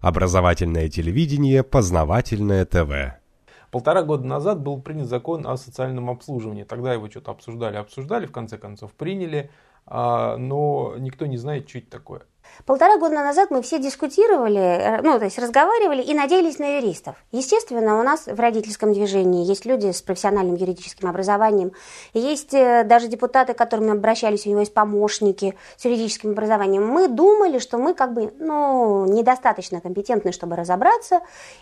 Образовательное телевидение, познавательное ТВ. Полтора года назад был принят закон о социальном обслуживании. Тогда его что-то обсуждали, обсуждали, в конце концов приняли, а, но никто не знает, что это такое. Полтора года назад мы все дискутировали, э, ну, то есть разговаривали и надеялись на юристов. Естественно, у нас в родительском движении есть люди с профессиональным юридическим образованием, есть э, даже депутаты, к которым обращались, у него есть помощники с юридическим образованием. Мы думали, что мы как бы, ну, недостаточно компетентны, чтобы разобраться,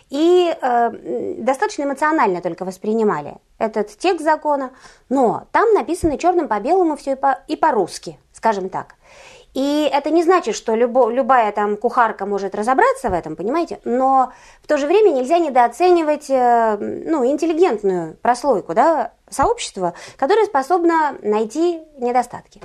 и э, достаточно эмоционально только воспринимали этот текст закона, но там написано черным по белому все и, по, по-русски, скажем так. И это не значит, что любо, любая там кухарка может разобраться в этом, понимаете? Но в то же время нельзя недооценивать э, ну, интеллигентную прослойку да, сообщества, которое способно найти недостатки.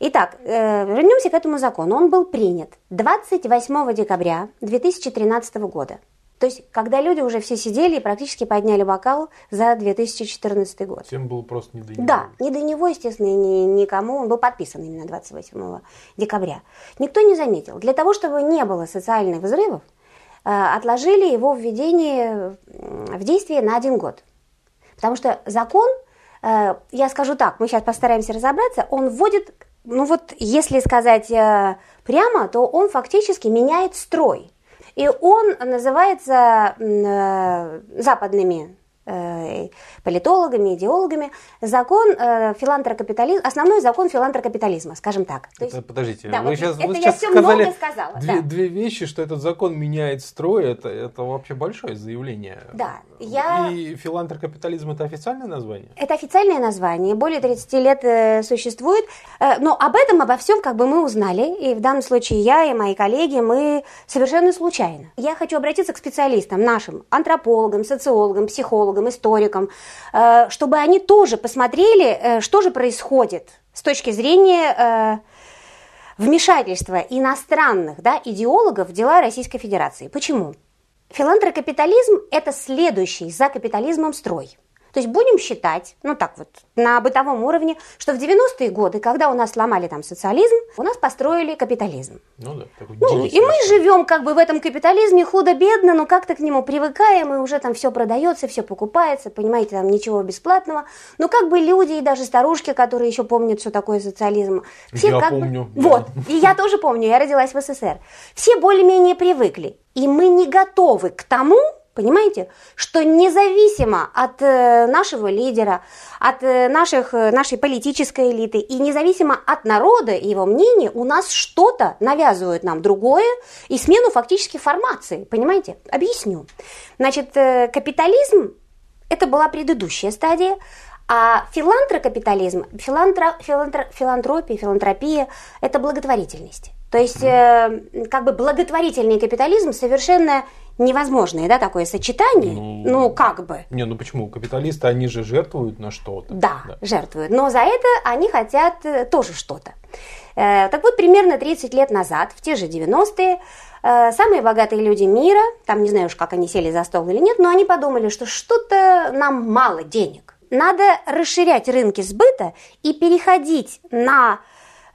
Итак, э, вернемся к этому закону. Он был принят 28 декабря 2013 года. То есть, когда люди уже все сидели и практически подняли бокал за 2014 год. Всем было просто не до него. Да, не до него, естественно, и ни, никому. Он был подписан именно 28 декабря. Никто не заметил. Для того, чтобы не было социальных взрывов, э, отложили его введение в действие на один год. Потому что закон, э, я скажу так, мы сейчас постараемся разобраться, он вводит, ну вот если сказать э, прямо, то он фактически меняет строй и он называется э, западными э, политологами, идеологами, закон э, филантрокапитализма, основной закон филантрокапитализма, скажем так. То есть, подождите, да, вы вот сейчас, это вы я сейчас все сказали много сказала. Две, да. две вещи, что этот закон меняет строй, это, это вообще большое заявление. Да, я... И филантрокапитализм это официальное название? Это официальное название, более 30 лет э, существует, э, но об этом, обо всем как бы мы узнали, и в данном случае я и мои коллеги, мы совершенно случайно. Я хочу обратиться к специалистам, нашим антропологам, социологам, психологам, историкам, э, чтобы они тоже посмотрели, э, что же происходит с точки зрения... Э, вмешательства иностранных да, идеологов в дела Российской Федерации. Почему? Филантрокапитализм – это следующий за капитализмом строй. То есть будем считать, ну так вот, на бытовом уровне, что в 90-е годы, когда у нас сломали там социализм, у нас построили капитализм. Ну да, такой ну, и мы живем как бы в этом капитализме худо-бедно, но как-то к нему привыкаем, и уже там все продается, все покупается, понимаете, там ничего бесплатного. Но как бы люди и даже старушки, которые еще помнят, что такое социализм, все я как помню. бы... Вот, и я тоже помню, я родилась в СССР. Все более-менее привыкли, и мы не готовы к тому, Понимаете, что независимо от э, нашего лидера, от э, наших, э, нашей политической элиты и независимо от народа и его мнения, у нас что-то навязывают нам другое и смену фактически формации. Понимаете? Объясню. Значит, капитализм – это была предыдущая стадия, а филантрокапитализм, филантро, филантро, филантропия, филантропия – это благотворительность. То есть, как бы благотворительный капитализм совершенно невозможное, да, такое сочетание. Ну, ну, как бы. Не, ну почему? Капиталисты, они же жертвуют на что-то. Да, да, жертвуют. Но за это они хотят э, тоже что-то. Э, так вот, примерно 30 лет назад, в те же 90-е, э, самые богатые люди мира, там не знаю уж, как они сели за стол или нет, но они подумали, что что-то нам мало денег. Надо расширять рынки сбыта и переходить на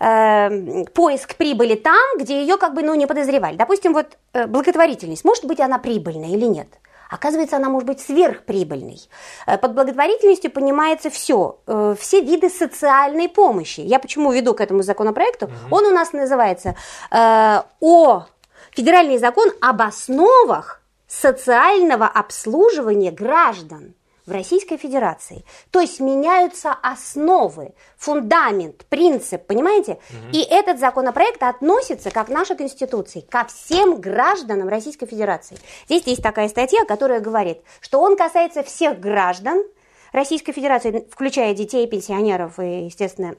э, поиск прибыли там, где ее как бы ну, не подозревали. Допустим, вот э, благотворительность, может быть она прибыльная или нет? Оказывается, она может быть сверхприбыльной. Э, под благотворительностью понимается все, э, все виды социальной помощи. Я почему веду к этому законопроекту? Угу. Он у нас называется э, о федеральный закон об основах социального обслуживания граждан в Российской Федерации. То есть меняются основы, фундамент, принцип, понимаете? Угу. И этот законопроект относится, как наша Конституция, ко всем гражданам Российской Федерации. Здесь есть такая статья, которая говорит, что он касается всех граждан Российской Федерации, включая детей, пенсионеров и, естественно,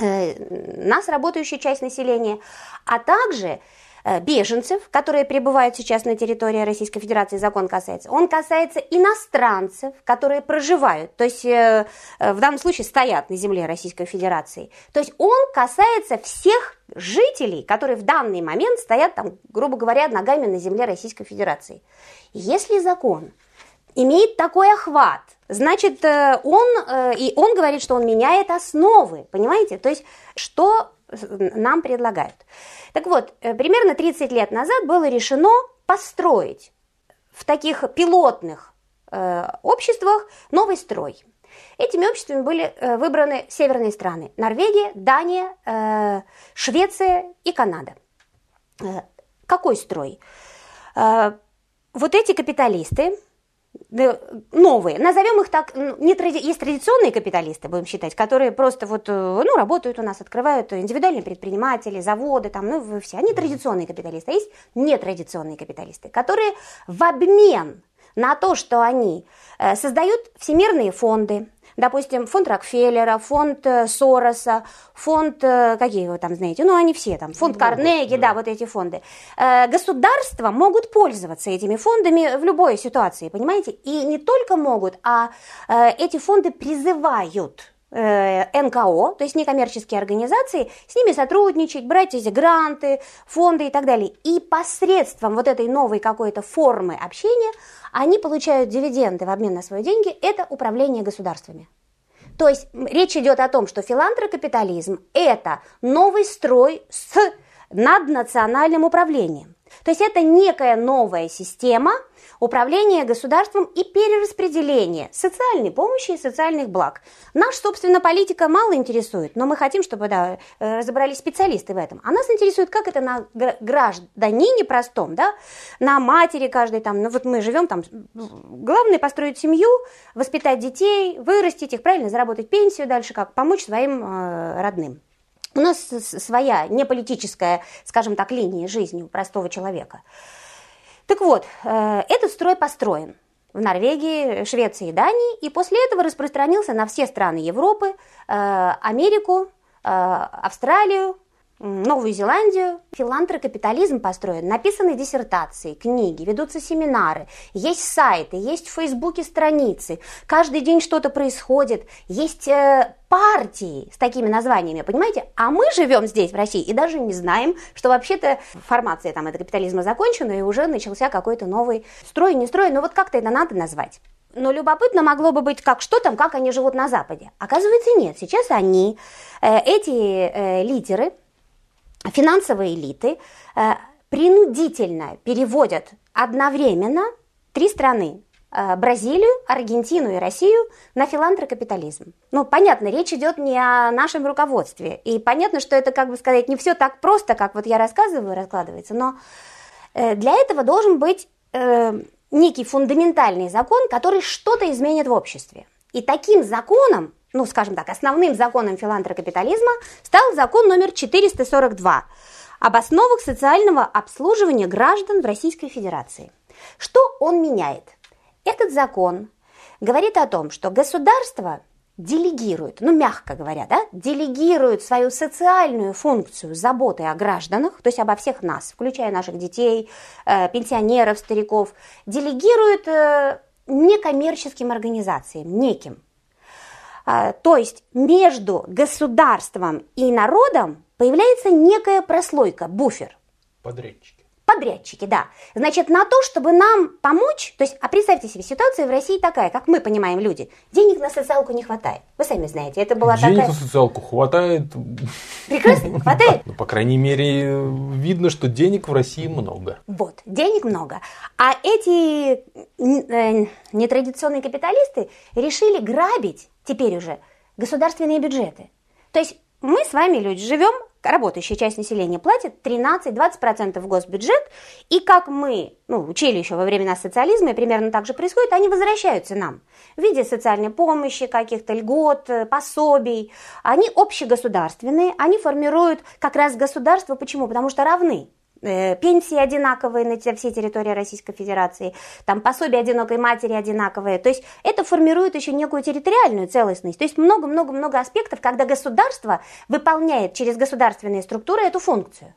э, нас, работающая часть населения, а также беженцев, которые пребывают сейчас на территории Российской Федерации, закон касается. Он касается иностранцев, которые проживают, то есть э, э, в данном случае стоят на земле Российской Федерации. То есть он касается всех жителей, которые в данный момент стоят, там, грубо говоря, ногами на земле Российской Федерации. Если закон имеет такой охват, значит, он, и он говорит, что он меняет основы, понимаете? То есть, что нам предлагают. Так вот, э, примерно 30 лет назад было решено построить в таких пилотных э, обществах новый строй. Этими обществами были э, выбраны северные страны – Норвегия, Дания, э, Швеция и Канада. Э, какой строй? Э, вот эти капиталисты, новые, назовем их так, не тради... есть традиционные капиталисты, будем считать, которые просто вот, э, ну, работают у нас, открывают индивидуальные предприниматели, заводы, там, ну, вы все, они традиционные капиталисты, а есть нетрадиционные капиталисты, которые в обмен на то, что они э, создают всемирные фонды, Допустим, фонд Рокфеллера, фонд э, Сороса, фонд, э, какие вы там знаете, ну они все там, фонд ну, Карнеги, да. да, вот эти фонды. Э, государства могут пользоваться этими фондами в любой ситуации, понимаете? И не только могут, а эти фонды призывают НКО, то есть некоммерческие организации, с ними сотрудничать, брать эти гранты, фонды и так далее. И посредством вот этой новой какой-то формы общения они получают дивиденды в обмен на свои деньги, это управление государствами. То есть речь идет о том, что филантрокапитализм – это новый строй с наднациональным управлением. То есть это некая новая система – управление государством и перераспределение социальной помощи и социальных благ. Наш, собственно, политика мало интересует, но мы хотим, чтобы да, э, разобрались специалисты в этом. А нас интересует, как это на гражданине простом, да, на матери каждой там, ну вот мы живем там, главное построить семью, воспитать детей, вырастить их, правильно, заработать пенсию дальше, как помочь своим э, родным. У нас своя неполитическая, скажем так, линия жизни у простого человека. Так вот, э, этот строй построен в Норвегии, Швеции и Дании, и после этого распространился на все страны Европы, э, Америку, э, Австралию, Новую Зеландию. Филантрокапитализм построен, написаны диссертации, книги, ведутся семинары, есть сайты, есть в Фейсбуке страницы, каждый день что-то происходит, есть э, партии с такими названиями, понимаете? А мы живем здесь, в России, и даже не знаем, что вообще-то формация там этого капитализма закончена, и уже начался какой-то новый строй, не строй, но вот как-то это надо назвать. Но любопытно могло бы быть, как что там, как они живут на Западе. Оказывается, нет. Сейчас они, э, эти э, лидеры, финансовые элиты э, принудительно переводят одновременно три страны э, Бразилию, Аргентину и Россию на филантрокапитализм. Ну, понятно, речь идет не о нашем руководстве. И понятно, что это, как бы сказать, не все так просто, как вот я рассказываю, раскладывается. Но э, для этого должен быть некий фундаментальный закон, который что-то изменит в обществе. И таким законом ну, скажем так, основным законом филантрокапитализма стал закон номер 442 об основах социального обслуживания граждан в Российской Федерации. Что он меняет? Этот закон говорит о том, что государство делегирует, ну, мягко говоря, да, делегирует свою социальную функцию заботы о гражданах, то есть обо всех нас, включая наших детей, э, пенсионеров, стариков, делегирует э, некоммерческим организациям, неким, то есть между государством и народом появляется некая прослойка, буфер. Подрядчики. Подрядчики, да. Значит, на то, чтобы нам помочь, то есть, а представьте себе, ситуация в России такая, как мы понимаем люди, денег на социалку не хватает. Вы сами знаете, это была денег такая... на социалку хватает. Прекрасно, хватает. Ну, по крайней мере, видно, что денег в России много. Вот, денег много. А эти э, нетрадиционные капиталисты решили грабить теперь уже государственные бюджеты. То есть мы с вами, люди, живем работающая часть населения платит 13-20% в госбюджет, и как мы ну, учили еще во времена социализма, и примерно так же происходит, они возвращаются нам в виде социальной помощи, каких-то льгот, пособий. Они общегосударственные, они формируют как раз государство. Почему? Потому что равны. Э, пенсии одинаковые на всей территории Российской Федерации, там пособие одинокой матери одинаковые. То есть это формирует еще некую территориальную целостность. То есть много-много-много аспектов, когда государство выполняет через государственные структуры эту функцию.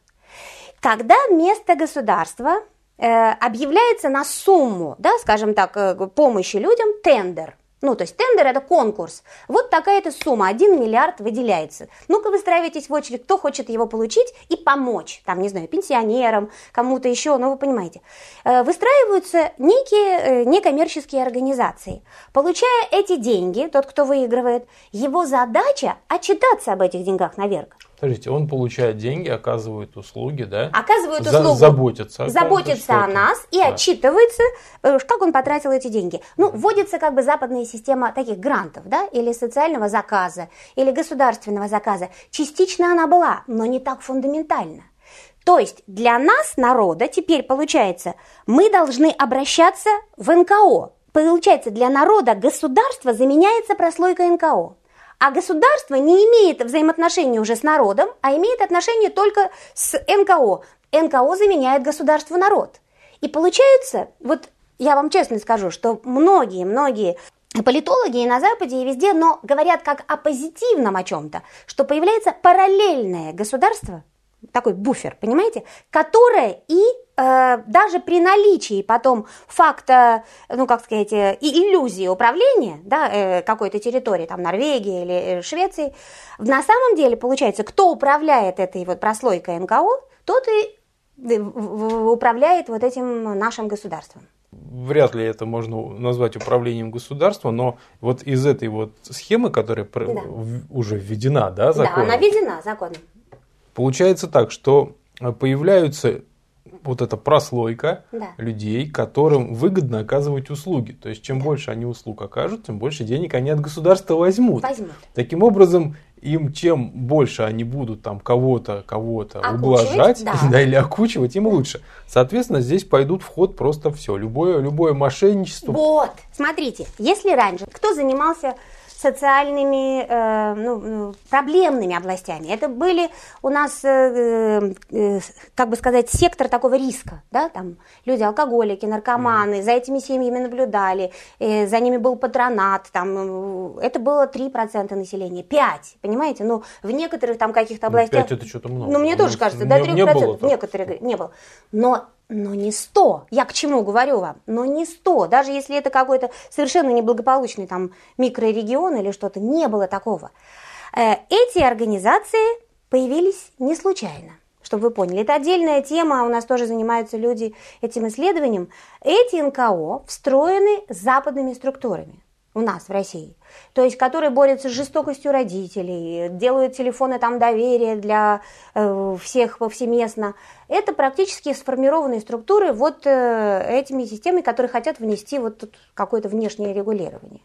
Когда место государства э, объявляется на сумму, да, скажем так, э, помощи людям, тендер – ну, то есть тендер – это конкурс. Вот такая-то сумма, 1 миллиард выделяется. Ну-ка выстраивайтесь в очередь, кто хочет его получить и помочь. Там, не знаю, пенсионерам, кому-то еще, ну, вы понимаете. Э, выстраиваются некие э, некоммерческие организации. Получая эти деньги, тот, кто выигрывает, его задача – отчитаться об этих деньгах наверх. Скажите, он получает деньги, оказывает услуги, да? Оказывает За- услугу. заботится. заботится о нас и Да. отчитывается, э, как он потратил эти деньги. Ну, вводится как бы западная система таких грантов, да, или социального заказа, или государственного заказа. Частично она была, но не так фундаментально. То есть для нас, народа, теперь получается, мы должны обращаться в НКО. Получается, для народа государство заменяется прослойкой НКО. А государство не имеет взаимоотношений уже с народом, а имеет отношения только с НКО. НКО заменяет государству народ. И получается, вот я вам честно скажу, что многие-многие политологи и на Западе, и везде, но говорят как о позитивном о чем-то, что появляется параллельное государство, такой буфер, понимаете, которое и э, даже при наличии потом факта, ну как сказать, э, и иллюзии управления да, э, какой-то территории, там Норвегии или э, Швеции, на самом деле получается, кто управляет этой вот прослойкой НКО, тот и э, управляет вот этим нашим государством. Вряд ли это можно назвать управлением государства, но вот из этой вот схемы, которая Да. уже введена, да, законом, Да, она введена законом. Получается так, что э, появляются вот эта прослойка Да. людей, которым выгодно оказывать услуги. То есть, чем больше они услуг окажут, тем больше денег они от государства возьмут. Возьмут. Таким образом, им чем больше они будут там кого-то, кого-то ублажать, да. или окучивать, тем лучше. Соответственно, здесь пойдут в ход просто все. Любое, любое мошенничество. Вот, смотрите, если раньше кто занимался социальными, э, ну, ну, проблемными областями, это были у нас, э, э, как бы сказать, сектор такого риска, да, там люди алкоголики, наркоманы, за этими семьями наблюдали, э, за ними был патронат, там, э, это было 3% населения, 5, понимаете, ну, в некоторых там каких-то областях... Пять это что-то много. Ну, мне тоже нас кажется, не- до не 3%. было так. Некоторые не было. Но, но не 100. Я к чему говорю вам? Но не 100. Даже если это какой-то совершенно неблагополучный там микрорегион или что-то, не было такого. Э, Эти организации появились не случайно. Чтобы вы поняли, это отдельная тема, у нас тоже занимаются люди этим исследованием. Эти НКО встроены западными структурами у нас в России, то есть которые борются с жестокостью родителей, делают телефоны там доверия для э, всех повсеместно. Это практически сформированные структуры вот э, этими системами, которые хотят внести вот какое-то внешнее регулирование.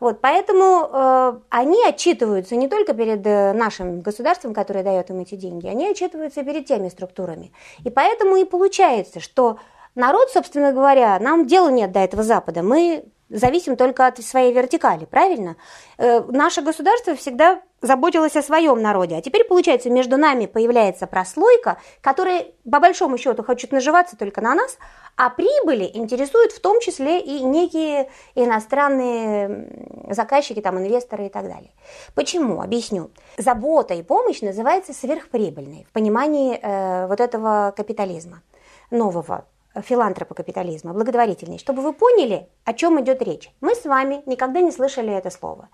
Вот, поэтому э, они отчитываются не только перед э, нашим государством, которое дает им эти деньги, они отчитываются перед теми структурами. И поэтому и получается, что народ, собственно говоря, нам дела нет до этого Запада. Мы зависим только от своей вертикали, правильно? Э, наше государство всегда заботилось о своем народе. А теперь, получается, между нами появляется прослойка, которая, по большому счету, хочет наживаться только на нас, а прибыли интересуют в том числе и некие иностранные заказчики, там, инвесторы и так далее. Почему? Объясню. Забота и помощь называется сверхприбыльной в понимании э, вот этого капитализма нового филантропокапитализма, благотворительность, чтобы вы поняли, о чем идет речь. Мы с вами никогда не слышали это слово.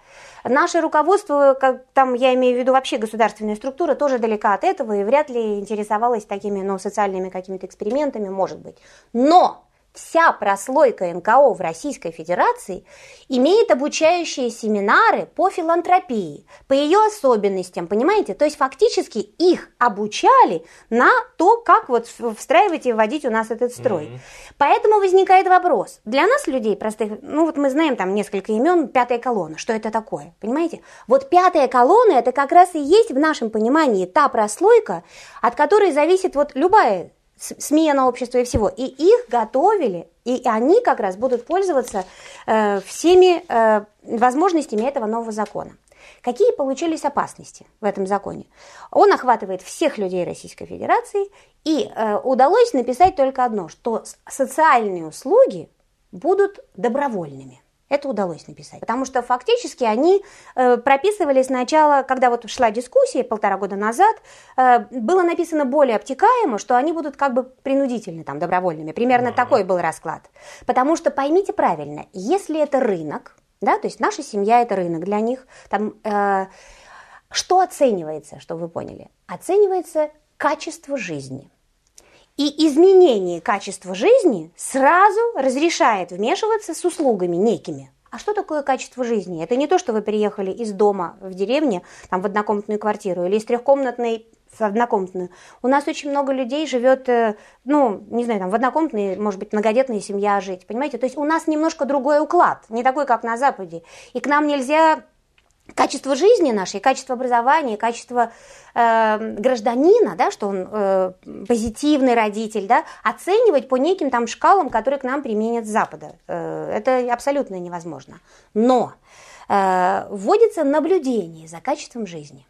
Наше руководство, как там я имею в виду вообще государственная структура, тоже далека от этого и вряд ли интересовалась такими ну, социальными какими-то экспериментами, может быть. Но вся прослойка НКО в Российской Федерации имеет обучающие семинары по филантропии, по ее особенностям, понимаете? То есть фактически их обучали на то, как вот встраивать и вводить у нас этот строй. Мгм. Поэтому возникает вопрос. Для нас, людей простых, ну вот мы знаем там несколько имен, пятая колонна, что это такое, понимаете? Вот пятая колонна, это как раз и есть в нашем понимании та прослойка, от которой зависит вот любая смена общества и всего. И их готовили, и они как раз будут пользоваться э, всеми э, возможностями этого нового закона. Какие получились опасности в этом законе? Он охватывает всех людей Российской Федерации, и э, удалось написать только одно, что социальные услуги будут добровольными. Это удалось написать. Потому что фактически они э, прописывали сначала, когда вот шла дискуссия полтора года назад, э, было написано более обтекаемо, что они будут как бы принудительны, там, добровольными. Примерно Ага. такой был расклад. Потому что поймите правильно, если это рынок, да, то есть наша семья это рынок для них, там, э, что оценивается, чтобы вы поняли? Оценивается качество жизни. И изменение качества жизни сразу разрешает вмешиваться с услугами некими. А что такое качество жизни? Это не то, что вы переехали из дома в деревне, там, в однокомнатную квартиру, или из трехкомнатной в однокомнатную. У нас очень много людей живет, э, ну, не знаю, там, в однокомнатной, может быть, многодетная семья жить, понимаете? То есть у нас немножко другой уклад, не такой, как на Западе. И к нам нельзя качество жизни нашей, качество образования, качество э, гражданина, да, что он э, позитивный родитель, да, оценивать по неким там шкалам, которые к нам применят с Запада. Э, это абсолютно невозможно. Но э, вводится наблюдение за качеством жизни.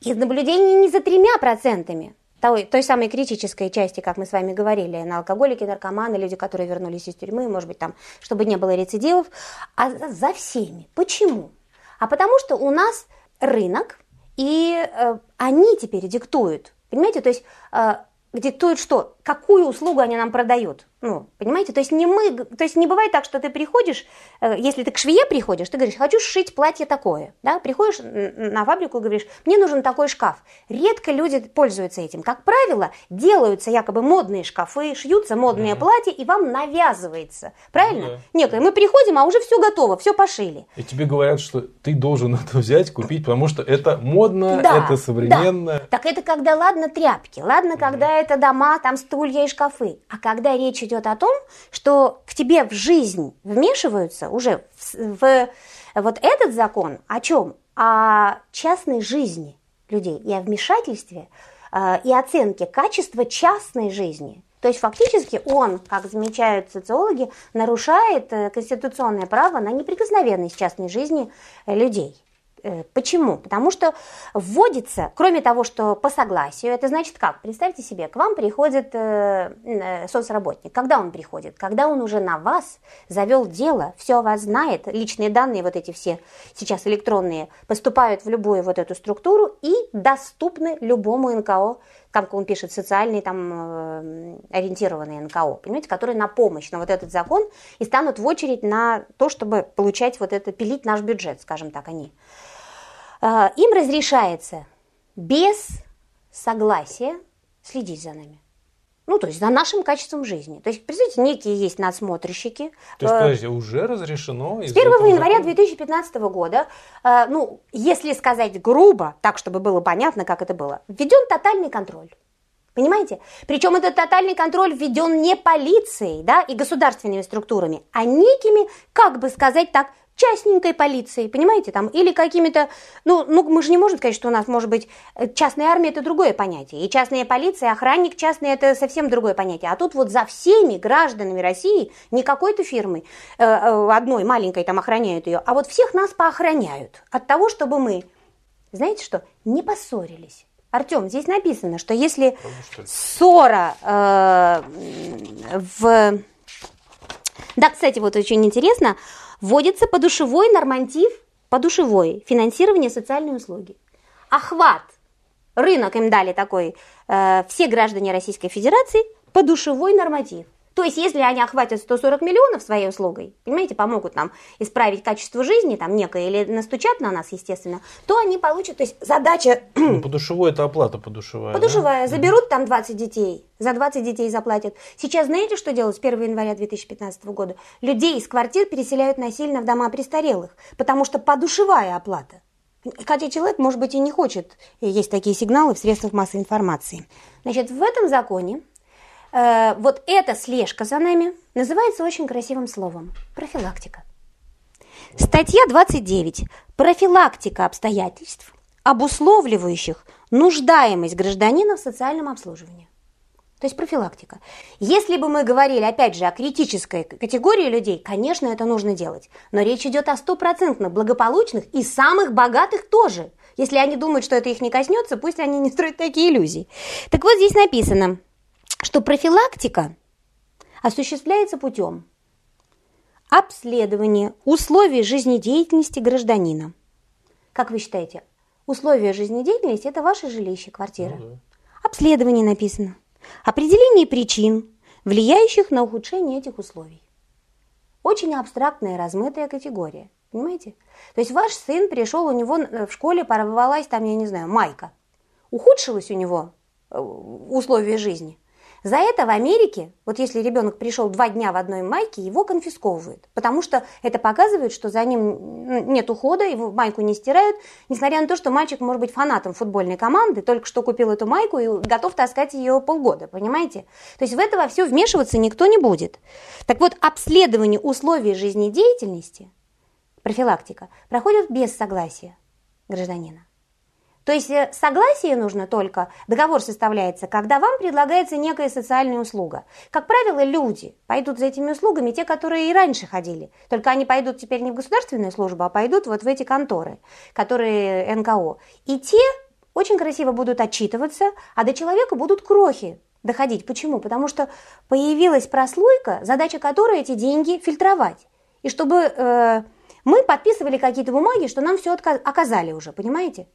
И наблюдение не за тремя процентами, той, той самой критической части, как мы с вами говорили, на алкоголики, наркоманы, люди, которые вернулись из тюрьмы, может быть, там, чтобы не было рецидивов, а за всеми. Почему? А потому что у нас рынок, и э, они теперь диктуют. Понимаете, то есть э, диктуют что? Какую услугу они нам продают? Ну, понимаете, то есть не мы, то есть не бывает так, что ты приходишь, э, если ты к швее приходишь, ты говоришь, хочу сшить платье такое, да, приходишь на фабрику и говоришь, мне нужен такой шкаф. Редко люди пользуются этим. Как правило, делаются якобы модные шкафы, шьются модные mm-hmm. платья, и вам навязывается, правильно? Mm-hmm. Некое, мы приходим, а уже все готово, все пошили. И тебе говорят, что ты должен это взять, купить, потому что это модно, да, это современно. Да. Так это когда, ладно, тряпки, ладно, mm-hmm. когда это дома, там стулья и шкафы, а когда речь идет о том, что к тебе в жизнь вмешиваются уже в, в вот этот закон о чем? О частной жизни людей и о вмешательстве э, и оценке качества частной жизни. То есть фактически он, как замечают социологи, нарушает э, конституционное право на неприкосновенность частной жизни людей. Э, почему? Потому что вводится, кроме того, что по согласию, это значит как? Представьте себе, к вам приходит э, э, соцработник. Когда он приходит? Когда он уже на вас завел дело, все о вас знает, личные данные вот эти все сейчас электронные поступают в любую вот эту структуру и доступны любому НКО, как он пишет, социальные там ориентированные НКО, понимаете, которые на помощь на вот этот закон и станут в очередь на то, чтобы получать вот это, пилить наш бюджет, скажем так, они. А, им разрешается без согласия следить за нами. Ну, то есть за нашим качеством жизни. То есть, представьте, некие есть надсмотрщики. То есть, э, подожди, уже разрешено? С 1 января 2015 года, э, ну, если сказать грубо, так, чтобы было понятно, как это было, введен тотальный контроль. Понимаете? Причем этот тотальный контроль введен не полицией да, и государственными структурами, а некими, как бы сказать так, частненькой полицией, понимаете, там, или какими-то, ну, ну, мы же не можем сказать, что у нас может быть э, частная армия, это другое понятие, и частная полиция, охранник частный, это совсем другое понятие, а тут вот за всеми гражданами России, не какой-то фирмы, э, э, одной маленькой там охраняют ее, а вот всех нас поохраняют от того, чтобы мы, знаете что, не поссорились. Артем, здесь написано, что если ссора э, в... Да, кстати, вот очень интересно, Вводится подушевой норматив, подушевой, финансирование социальной услуги. Охват, рынок им дали такой, э, все граждане Российской Федерации, подушевой норматив. То есть, если они охватят 140 миллионов своей услугой, понимаете, помогут нам исправить качество жизни, там некое, или настучат на нас, естественно, то они получат, то есть задача... Ну, подушевой это оплата подушевая. Подушевая. Да? Заберут там 20 детей, за 20 детей заплатят. Сейчас знаете, что делают с 1 января 2015 года? Людей из квартир переселяют насильно в дома престарелых, потому что подушевая оплата. Хотя человек, может быть, и не хочет, есть такие сигналы в средствах массовой информации. Значит, в этом законе Э, вот эта слежка за нами называется очень красивым словом – профилактика. Статья 29. Профилактика обстоятельств, обусловливающих нуждаемость гражданина в социальном обслуживании. То есть профилактика. Если бы мы говорили, опять же, о критической категории людей, конечно, это нужно делать. Но речь идет о стопроцентно благополучных и самых богатых тоже. Если они думают, что это их не коснется, пусть они не строят такие иллюзии. Так вот здесь написано, что профилактика осуществляется путем обследования условий жизнедеятельности гражданина. Как вы считаете, условия жизнедеятельности – это ваше жилище, квартира. Да. Обследование написано. Определение причин, влияющих на ухудшение этих условий. Очень абстрактная, размытая категория. Понимаете? То есть ваш сын пришел, у него в школе порвалась там, я не знаю, майка. Ухудшилось у него э, условия жизни – За это в Америке, вот если ребенок пришел два дня в одной майке, его конфисковывают, потому что это показывает, что за ним нет ухода, его майку не стирают, несмотря на то, что мальчик может быть фанатом футбольной команды, только что купил эту майку и готов таскать ее полгода, понимаете? То есть в это во все вмешиваться никто не будет. Так вот, обследование условий жизнедеятельности, профилактика, проходит без согласия гражданина. То есть э, согласие нужно только, договор составляется, когда вам предлагается некая социальная услуга. Как правило, люди пойдут за этими услугами, те, которые и раньше ходили. Только они пойдут теперь не в государственную службу, а пойдут вот в эти конторы, которые НКО. И те очень красиво будут отчитываться, а до человека будут крохи доходить. Почему? Потому что появилась прослойка, задача которой эти деньги фильтровать. И чтобы э, мы подписывали какие-то бумаги, что нам все оказали уже, понимаете?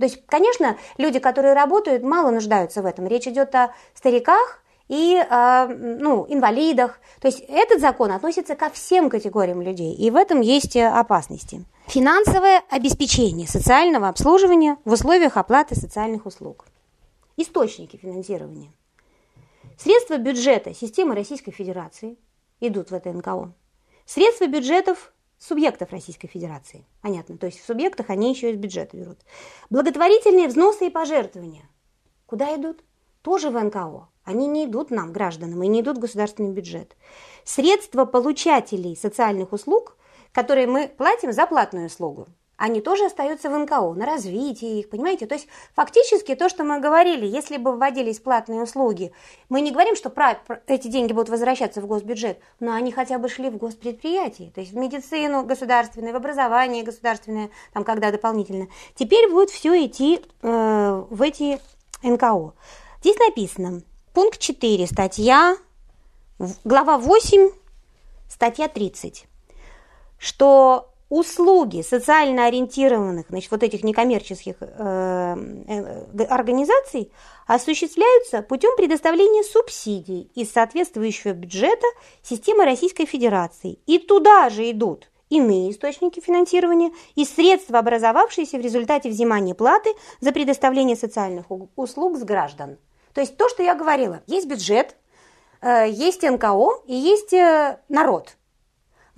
То есть, конечно, люди, которые работают, мало нуждаются в этом. Речь идет о стариках и о, ну, инвалидах. То есть этот закон относится ко всем категориям людей, и в этом есть опасности. Финансовое обеспечение социального обслуживания в условиях оплаты социальных услуг. Источники финансирования. Средства бюджета системы Российской Федерации идут в это НКО. Средства бюджетов субъектов Российской Федерации. Понятно. То есть в субъектах они еще из бюджета берут. Благотворительные взносы и пожертвования. Куда идут? Тоже в НКО. Они не идут нам, гражданам, и не идут в государственный бюджет. Средства получателей социальных услуг, которые мы платим за платную услугу, они тоже остаются в НКО, на развитие их, понимаете? То есть фактически то, что мы говорили, если бы вводились платные услуги, мы не говорим, что эти деньги будут возвращаться в госбюджет, но они хотя бы шли в госпредприятие, то есть в медицину государственное, в образование государственное, там когда дополнительно. Теперь будет все идти э, в эти НКО. Здесь написано, пункт 4, статья, глава 8, статья 30, что услуги социально ориентированных, значит, вот этих некоммерческих э, э, организаций осуществляются путем предоставления субсидий из соответствующего бюджета системы Российской Федерации. И туда же идут иные источники финансирования и средства, образовавшиеся в результате взимания платы за предоставление социальных услуг с граждан. То есть то, что я говорила, есть бюджет, э, есть НКО и есть э, народ –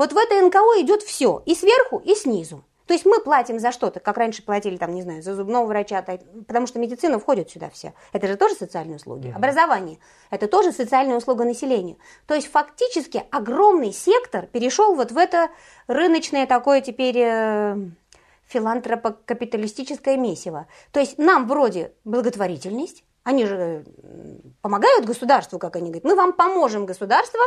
вот в это НКО идет все, и сверху, и снизу. То есть мы платим за что-то, как раньше платили, там, не знаю, за зубного врача, потому что медицина входит сюда все. Это же тоже социальные услуги. Mm-hmm. Образование – это тоже социальная услуга населению. То есть фактически огромный сектор перешел вот в это рыночное такое теперь э, филантропокапиталистическое месиво. То есть нам вроде благотворительность, они же помогают государству, как они говорят. Мы вам поможем, государство,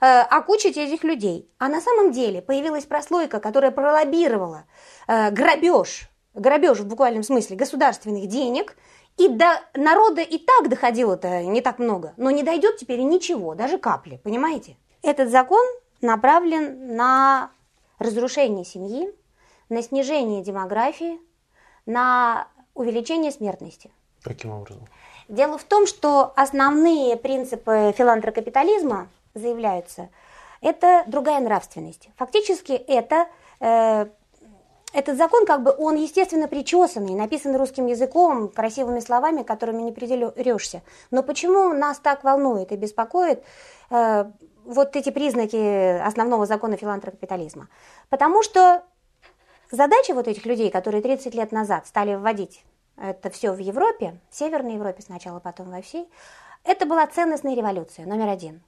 э, окучить этих людей. А на самом деле появилась прослойка, которая пролоббировала э, грабеж, грабеж в буквальном смысле государственных денег, и до народа и так доходило-то не так много, но не дойдет теперь ничего, даже капли, понимаете? Этот закон направлен на разрушение семьи, на снижение демографии, на увеличение смертности. Каким образом? Дело в том, что основные принципы филантрокапитализма заявляются. Это другая нравственность. Фактически это э, этот закон, как бы, он, естественно, причесанный, написан русским языком, красивыми словами, которыми не придерешься. Но почему нас так волнует и беспокоит э, вот эти признаки основного закона филантропокапитализма? Потому что задача вот этих людей, которые 30 лет назад стали вводить это все в Европе, в Северной Европе сначала, потом во всей, это была ценностная революция номер один.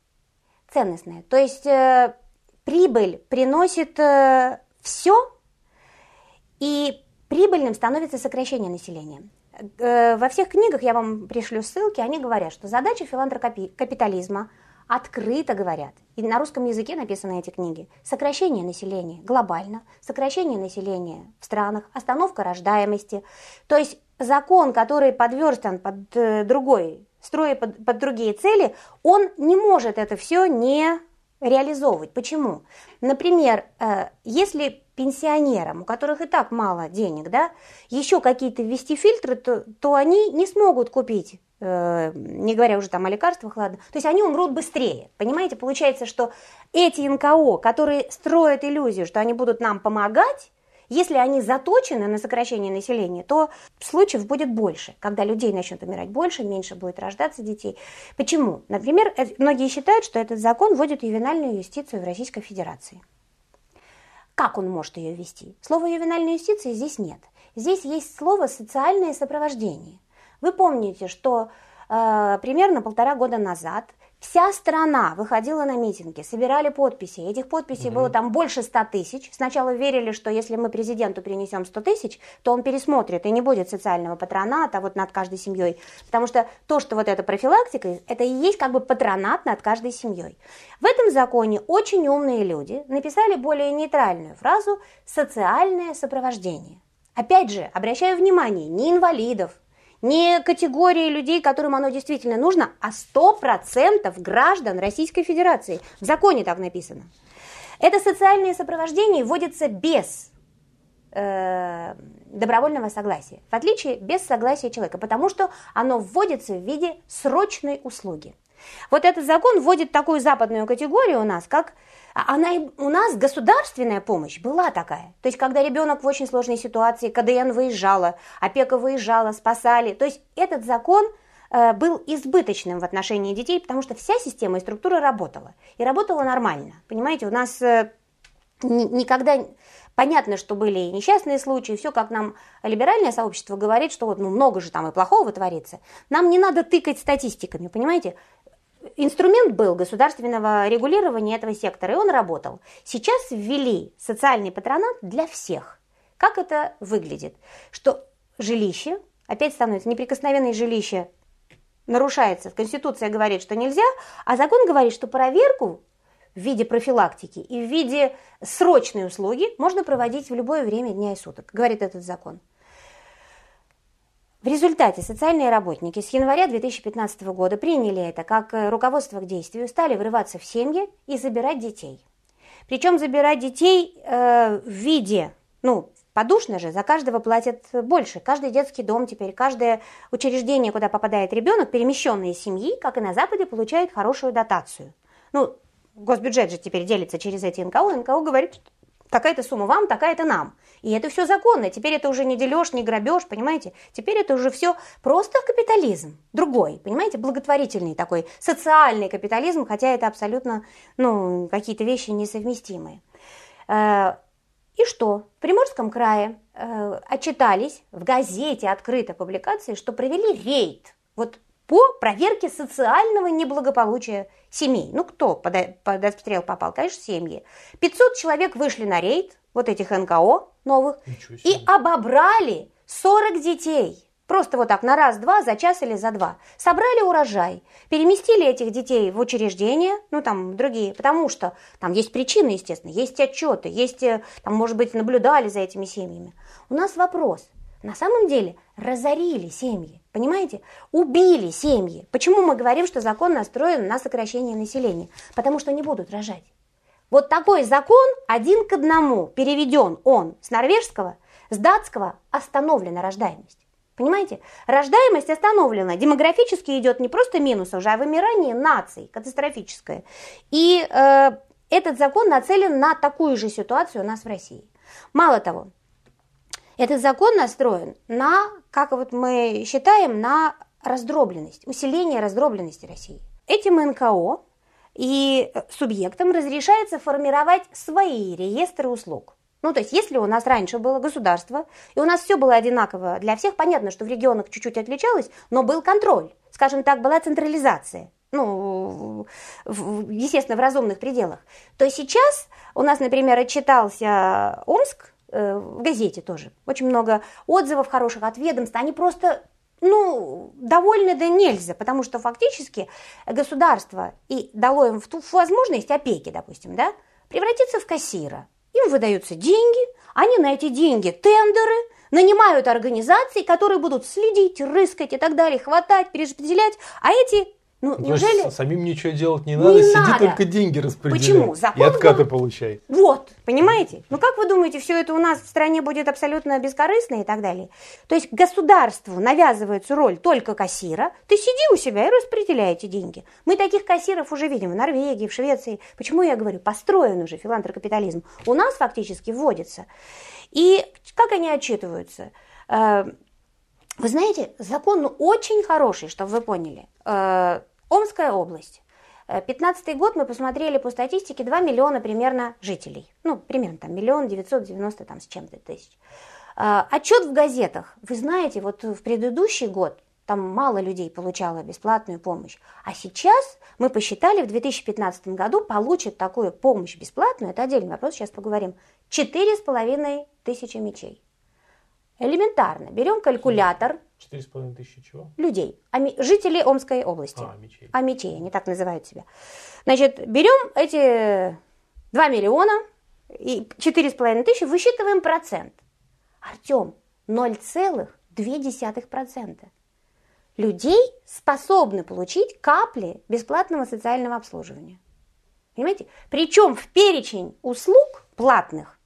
Ценностная. То есть э, прибыль приносит э, все, и прибыльным становится сокращение населения. Э, во всех книгах, я вам пришлю ссылки, они говорят, что задача филантропокапитализма – открыто говорят, и на русском языке написаны эти книги, сокращение населения глобально, сокращение населения в странах, остановка рождаемости. То есть закон, который подверстан под э, другой, строя под, под другие цели, он не может это все не реализовывать. Почему? Например, э, если пенсионерам, у которых и так мало денег, да, еще какие-то ввести фильтры, то, то они не смогут купить Э, не говоря уже там о лекарствах, ладно, то есть они умрут быстрее. Понимаете, получается, что эти НКО, которые строят иллюзию, что они будут нам помогать, Если они заточены на сокращение населения, то случаев будет больше. Когда людей начнет умирать больше, меньше будет рождаться детей. Почему? Например, э, многие считают, что этот закон вводит ювенальную юстицию в Российской Федерации. Как он может ее вести? Слова ювенальной юстиции здесь нет. Здесь есть слово социальное сопровождение. Вы помните, что э, примерно полтора года назад Вся страна выходила на митинги, собирали подписи. Этих подписей угу. было там больше ста тысяч. Сначала верили, что если мы президенту принесем 100 тысяч, то он пересмотрит и не будет социального патроната вот над каждой семьей. Потому что то, что вот эта профилактика, это и есть как бы патронат над каждой семьей. В этом законе очень умные люди написали более нейтральную фразу «социальное сопровождение». Опять же, обращаю внимание, не инвалидов, не категории людей, которым оно действительно нужно, а 100% граждан Российской Федерации. В законе так написано. Это социальное сопровождение вводится без э, добровольного согласия, в отличие без согласия человека, потому что оно вводится в виде срочной услуги. Вот этот закон вводит такую западную категорию у нас, как а она у нас государственная помощь была такая. То есть, когда ребенок в очень сложной ситуации, КДН выезжала, опека выезжала, спасали. То есть, этот закон э, был избыточным в отношении детей, потому что вся система и структура работала. И работала нормально. Понимаете, у нас э, никогда... Понятно, что были и несчастные случаи, все как нам либеральное сообщество говорит, что вот ну, много же там и плохого творится. Нам не надо тыкать статистиками, понимаете? Инструмент был государственного регулирования этого сектора, и он работал. Сейчас ввели социальный патронат для всех. Как это выглядит? Что жилище, опять становится неприкосновенное жилище, нарушается. Конституция говорит, что нельзя, а закон говорит, что проверку в виде профилактики и в виде срочной услуги можно проводить в любое время дня и суток, говорит этот закон. В результате социальные работники с января 2015 года приняли это как э, руководство к действию, стали врываться в семьи и забирать детей. Причем забирать детей э, в виде, ну, подушно же, за каждого платят больше. Каждый детский дом теперь, каждое учреждение, куда попадает ребенок, перемещенный из семьи, как и на Западе, получает хорошую дотацию. Ну, госбюджет же теперь делится через эти НКО, НКО говорит, такая-то сумма вам, такая-то нам. И это все законно. Теперь это уже не дележ, не грабеж, понимаете? Теперь это уже все просто капитализм. Другой, понимаете, благотворительный такой, социальный капитализм, хотя это абсолютно, ну, какие-то вещи несовместимые. Э, и что? В Приморском крае э, отчитались в газете открыто публикации, что провели рейд. Вот по проверке социального неблагополучия семей. Ну, кто под, обстрел попал? Конечно, семьи. 500 человек вышли на рейд, вот этих НКО новых, и обобрали 40 детей. Просто вот так на раз-два, за час или за два. Собрали урожай, переместили этих детей в учреждения, ну там другие, потому что там есть причины, естественно, есть отчеты, есть, э, там, может быть, наблюдали за этими семьями. У нас вопрос. На самом деле разорили семьи. Понимаете? Убили семьи. Почему мы говорим, что закон настроен на сокращение населения? Потому что не будут рожать. Вот такой закон один к одному переведен он с норвежского, с датского остановлена рождаемость. Понимаете? Рождаемость остановлена. Демографически идет не просто минус уже, а вымирание наций катастрофическое. И э, этот закон нацелен на такую же ситуацию у нас в России. Мало того, этот закон настроен на, как вот мы считаем, на раздробленность, усиление раздробленности России. Этим НКО и субъектам разрешается формировать свои реестры услуг. Ну, то есть, если у нас раньше было государство, и у нас все было одинаково для всех, понятно, что в регионах чуть-чуть отличалось, но был контроль, скажем так, была централизация, ну, естественно, в разумных пределах, то сейчас у нас, например, отчитался Омск, в газете тоже. Очень много отзывов хороших от ведомств. Они просто ну, довольны да нельзя, потому что фактически государство и дало им в ту возможность опеки, допустим, да, превратиться в кассира. Им выдаются деньги, они на эти деньги тендеры, нанимают организации, которые будут следить, рыскать и так далее, хватать, перераспределять, а эти Ну, Ну, неужели... то есть самим ничего делать не Не надо, сиди надо. только деньги распределяй. Почему? Закон И откаты был. получай. Вот, понимаете? Ну как вы думаете, все это у нас в стране будет абсолютно бескорыстно и так далее? То есть государству навязывается роль только кассира. Ты сиди у себя и распределяй эти деньги. Мы таких кассиров уже видим в Норвегии, в Швеции. Почему я говорю? Построен уже филантропокапитализм. У нас фактически вводится. И как они отчитываются? Э, Вы знаете, закон очень хороший, чтобы вы поняли. Э, Омская область. Э, 15 год мы посмотрели по статистике 2 миллиона примерно жителей. Ну, примерно там миллион девятьсот девяносто там с чем-то тысяч. Э, Отчет в газетах. Вы знаете, вот в предыдущий год там мало людей получало бесплатную помощь. А сейчас мы посчитали, в 2015 году получат такую помощь бесплатную, это отдельный вопрос, сейчас поговорим, 4,5 тысячи мечей. Элементарно. Берем калькулятор Четыре с половиной тысячи чего? людей, ами- жителей Омской области. А, мечей. А мечей, они так называют себя. Значит, берем эти 2 миллиона и 4,5 тысячи, высчитываем процент. Артем, 0,2%. Людей способны получить капли бесплатного социального обслуживания. Понимаете? Причем в перечень услуг платных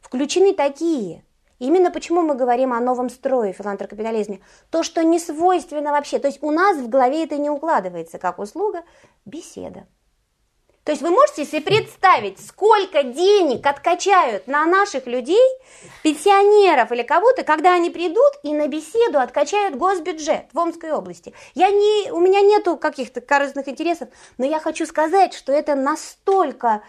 включены такие. Именно почему мы говорим о новом строе филантропокапитализме. То, что не свойственно вообще. То есть у нас в голове это не укладывается как услуга беседа. То есть вы можете себе представить, сколько денег откачают на наших людей, пенсионеров или кого-то, когда они придут и на беседу откачают госбюджет в Омской области. Я не, у меня нету каких-то корыстных интересов, но я хочу сказать, что это настолько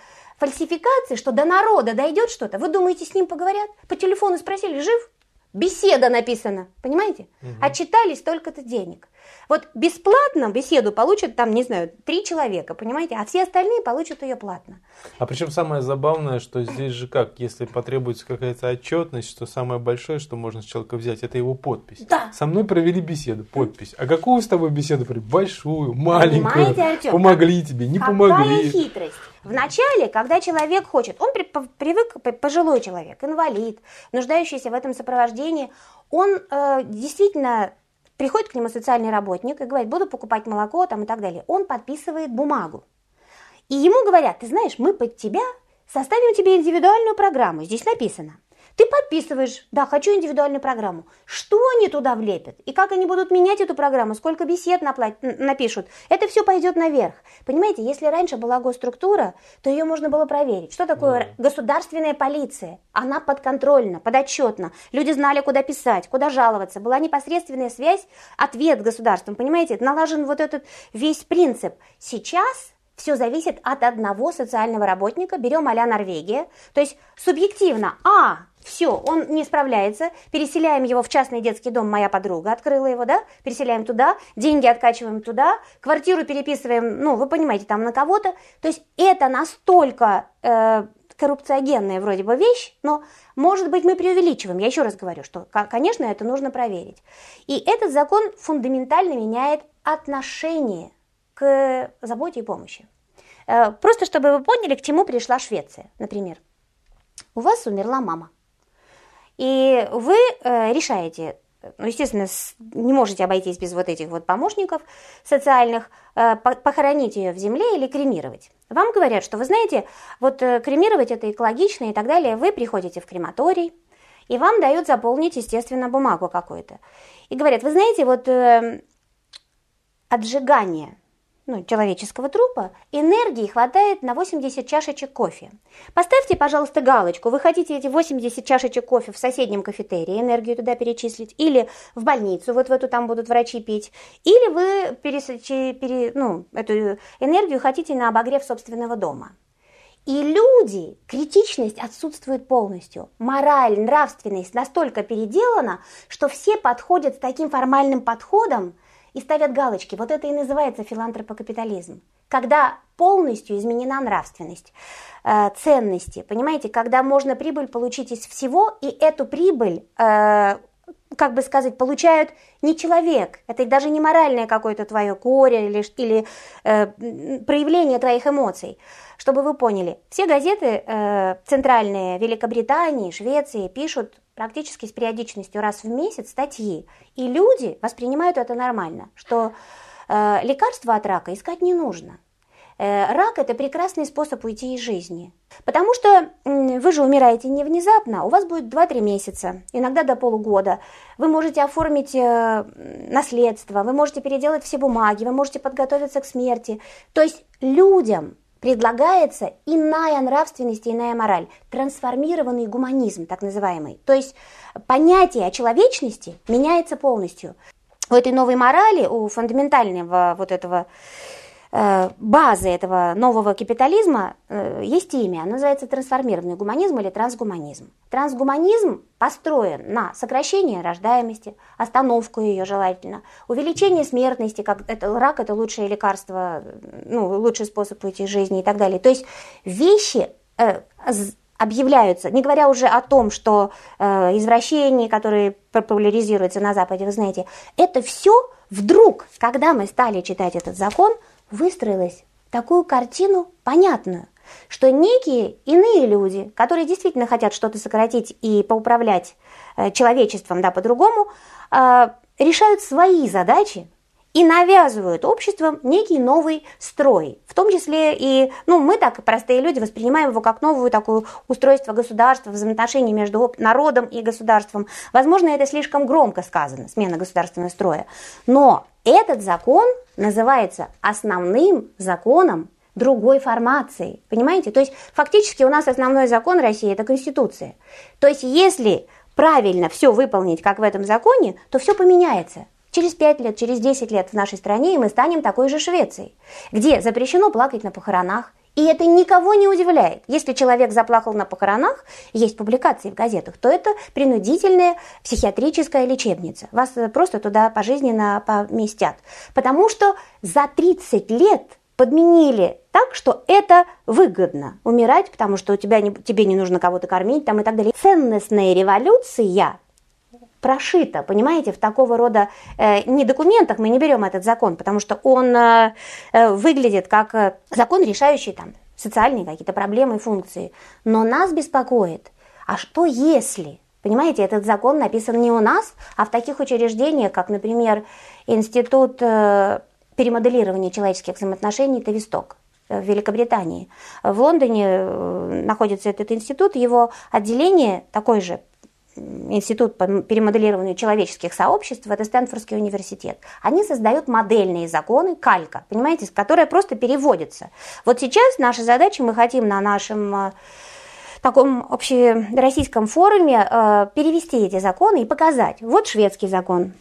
фальсификации, что до народа дойдет что-то. Вы думаете, с ним поговорят? По телефону спросили, жив? Беседа написана, понимаете? Отчитались столько-то денег. Вот бесплатно беседу получат там, не знаю, три человека, понимаете? А все остальные получат ее платно. А причем самое забавное, что здесь же как, если потребуется какая-то отчетность, что самое большое, что можно с человека взять, это его подпись. Да. Со мной провели беседу, подпись. А какую с тобой беседу провели? Большую, маленькую. Артем, Помогли тебе, не Какая помогли. хитрость? Вначале, когда человек хочет, он при- привык, пожилой человек, инвалид, нуждающийся в этом сопровождении, он э, действительно приходит к нему социальный работник и говорит, буду покупать молоко там и так далее. Он подписывает бумагу. И ему говорят, ты знаешь, мы под тебя составим тебе индивидуальную программу. Здесь написано. Ты подписываешь, да, хочу индивидуальную программу. Что они туда влепят? И как они будут менять эту программу? Сколько бесед напла- н- напишут? Это все пойдет наверх. Понимаете, если раньше была госструктура, то ее можно было проверить. Что такое р- государственная полиция? Она подконтрольна, подотчетна. Люди знали, куда писать, куда жаловаться. Была непосредственная связь, ответ государством. Понимаете, налажен вот этот весь принцип. Сейчас все зависит от одного социального работника. Берем а Норвегия. То есть субъективно, а, все, он не справляется, переселяем его в частный детский дом, моя подруга открыла его, да, переселяем туда, деньги откачиваем туда, квартиру переписываем, ну, вы понимаете, там на кого-то. То есть это настолько э, коррупциогенная вроде бы вещь, но, может быть, мы преувеличиваем. Я еще раз говорю, что, ко- конечно, это нужно проверить. И этот закон фундаментально меняет отношение к заботе и помощи. Э, Просто чтобы вы поняли, к чему пришла Швеция, например. У вас умерла мама. И вы э, решаете, ну, естественно, не можете обойтись без вот этих вот помощников социальных, э, по- похоронить ее в земле или кремировать. Вам говорят, что вы знаете, вот э, кремировать это экологично и так далее. Вы приходите в крематорий, и вам дают заполнить, естественно, бумагу какую-то. И говорят, вы знаете, вот э, от сжигания ну, человеческого трупа энергии хватает на 80 чашечек кофе. Поставьте, пожалуйста, галочку. Вы хотите эти 80 чашечек кофе в соседнем кафетерии, энергию туда перечислить, или в больницу, вот в эту там будут врачи пить, или вы пересечи- пере- ну, эту энергию хотите на обогрев собственного дома. И люди, критичность отсутствует полностью. Мораль, нравственность настолько переделана, что все подходят с таким формальным подходом и ставят галочки. Вот это и называется филантропокапитализм. Когда полностью изменена нравственность, э, ценности, понимаете, когда можно прибыль получить из всего, и эту прибыль, э, как бы сказать, получают не человек, это даже не моральное какое-то твое горе или, или э, проявление твоих эмоций. Чтобы вы поняли, все газеты э, центральные Великобритании, Швеции пишут практически с периодичностью раз в месяц статьи. И люди воспринимают это нормально, что э, лекарства от рака искать не нужно. Э, рак – это прекрасный способ уйти из жизни. Потому что вы же умираете не внезапно, у вас будет 2-3 месяца, иногда до полугода. Вы можете оформить э, наследство, вы можете переделать все бумаги, вы можете подготовиться к смерти. То есть людям предлагается иная нравственность и иная мораль, трансформированный гуманизм, так называемый. То есть понятие о человечности меняется полностью. У этой новой морали, у фундаментального вот этого базы этого нового капитализма э, есть имя, оно называется трансформированный гуманизм или трансгуманизм. Трансгуманизм построен на сокращении рождаемости, остановку ее желательно, увеличение смертности, как это, рак это лучшее лекарство, ну, лучший способ уйти из жизни и так далее. То есть вещи э, объявляются, не говоря уже о том, что э, извращения, которые популяризируются на Западе, вы знаете, это все вдруг, когда мы стали читать этот закон – выстроилась такую картину понятную, что некие иные люди, которые действительно хотят что-то сократить и поуправлять э, человечеством да, по-другому, э, решают свои задачи и навязывают обществом некий новый строй. В том числе и, ну, мы так, простые люди, воспринимаем его как новое такое устройство государства, взаимоотношения между народом и государством. Возможно, это слишком громко сказано, смена государственного строя. Но этот закон называется основным законом другой формации. Понимаете? То есть фактически у нас основной закон России – это Конституция. То есть если правильно все выполнить, как в этом законе, то все поменяется. Через 5 лет, через 10 лет в нашей стране мы станем такой же Швецией, где запрещено плакать на похоронах, и это никого не удивляет. Если человек заплакал на похоронах, есть публикации в газетах, то это принудительная психиатрическая лечебница. Вас просто туда пожизненно поместят. Потому что за 30 лет подменили так, что это выгодно умирать, потому что у тебя не, тебе не нужно кого-то кормить там и так далее. Ценностная революция прошита, понимаете, в такого рода э, не документах мы не берем этот закон, потому что он э, э, выглядит как э, закон, решающий там социальные какие-то проблемы и функции. Но нас беспокоит, а что если, понимаете, этот закон написан не у нас, а в таких учреждениях, как, например, Институт э, перемоделирования человеческих взаимоотношений Тависток в Великобритании. В Лондоне находится этот институт, его отделение такой же Институт по перемоделированию человеческих сообществ, это Стэнфордский университет. Они создают модельные законы, калька, понимаете, которая просто переводится. Вот сейчас наша задача, мы хотим на нашем э, таком общероссийском форуме э, перевести эти законы и показать. Вот шведский закон.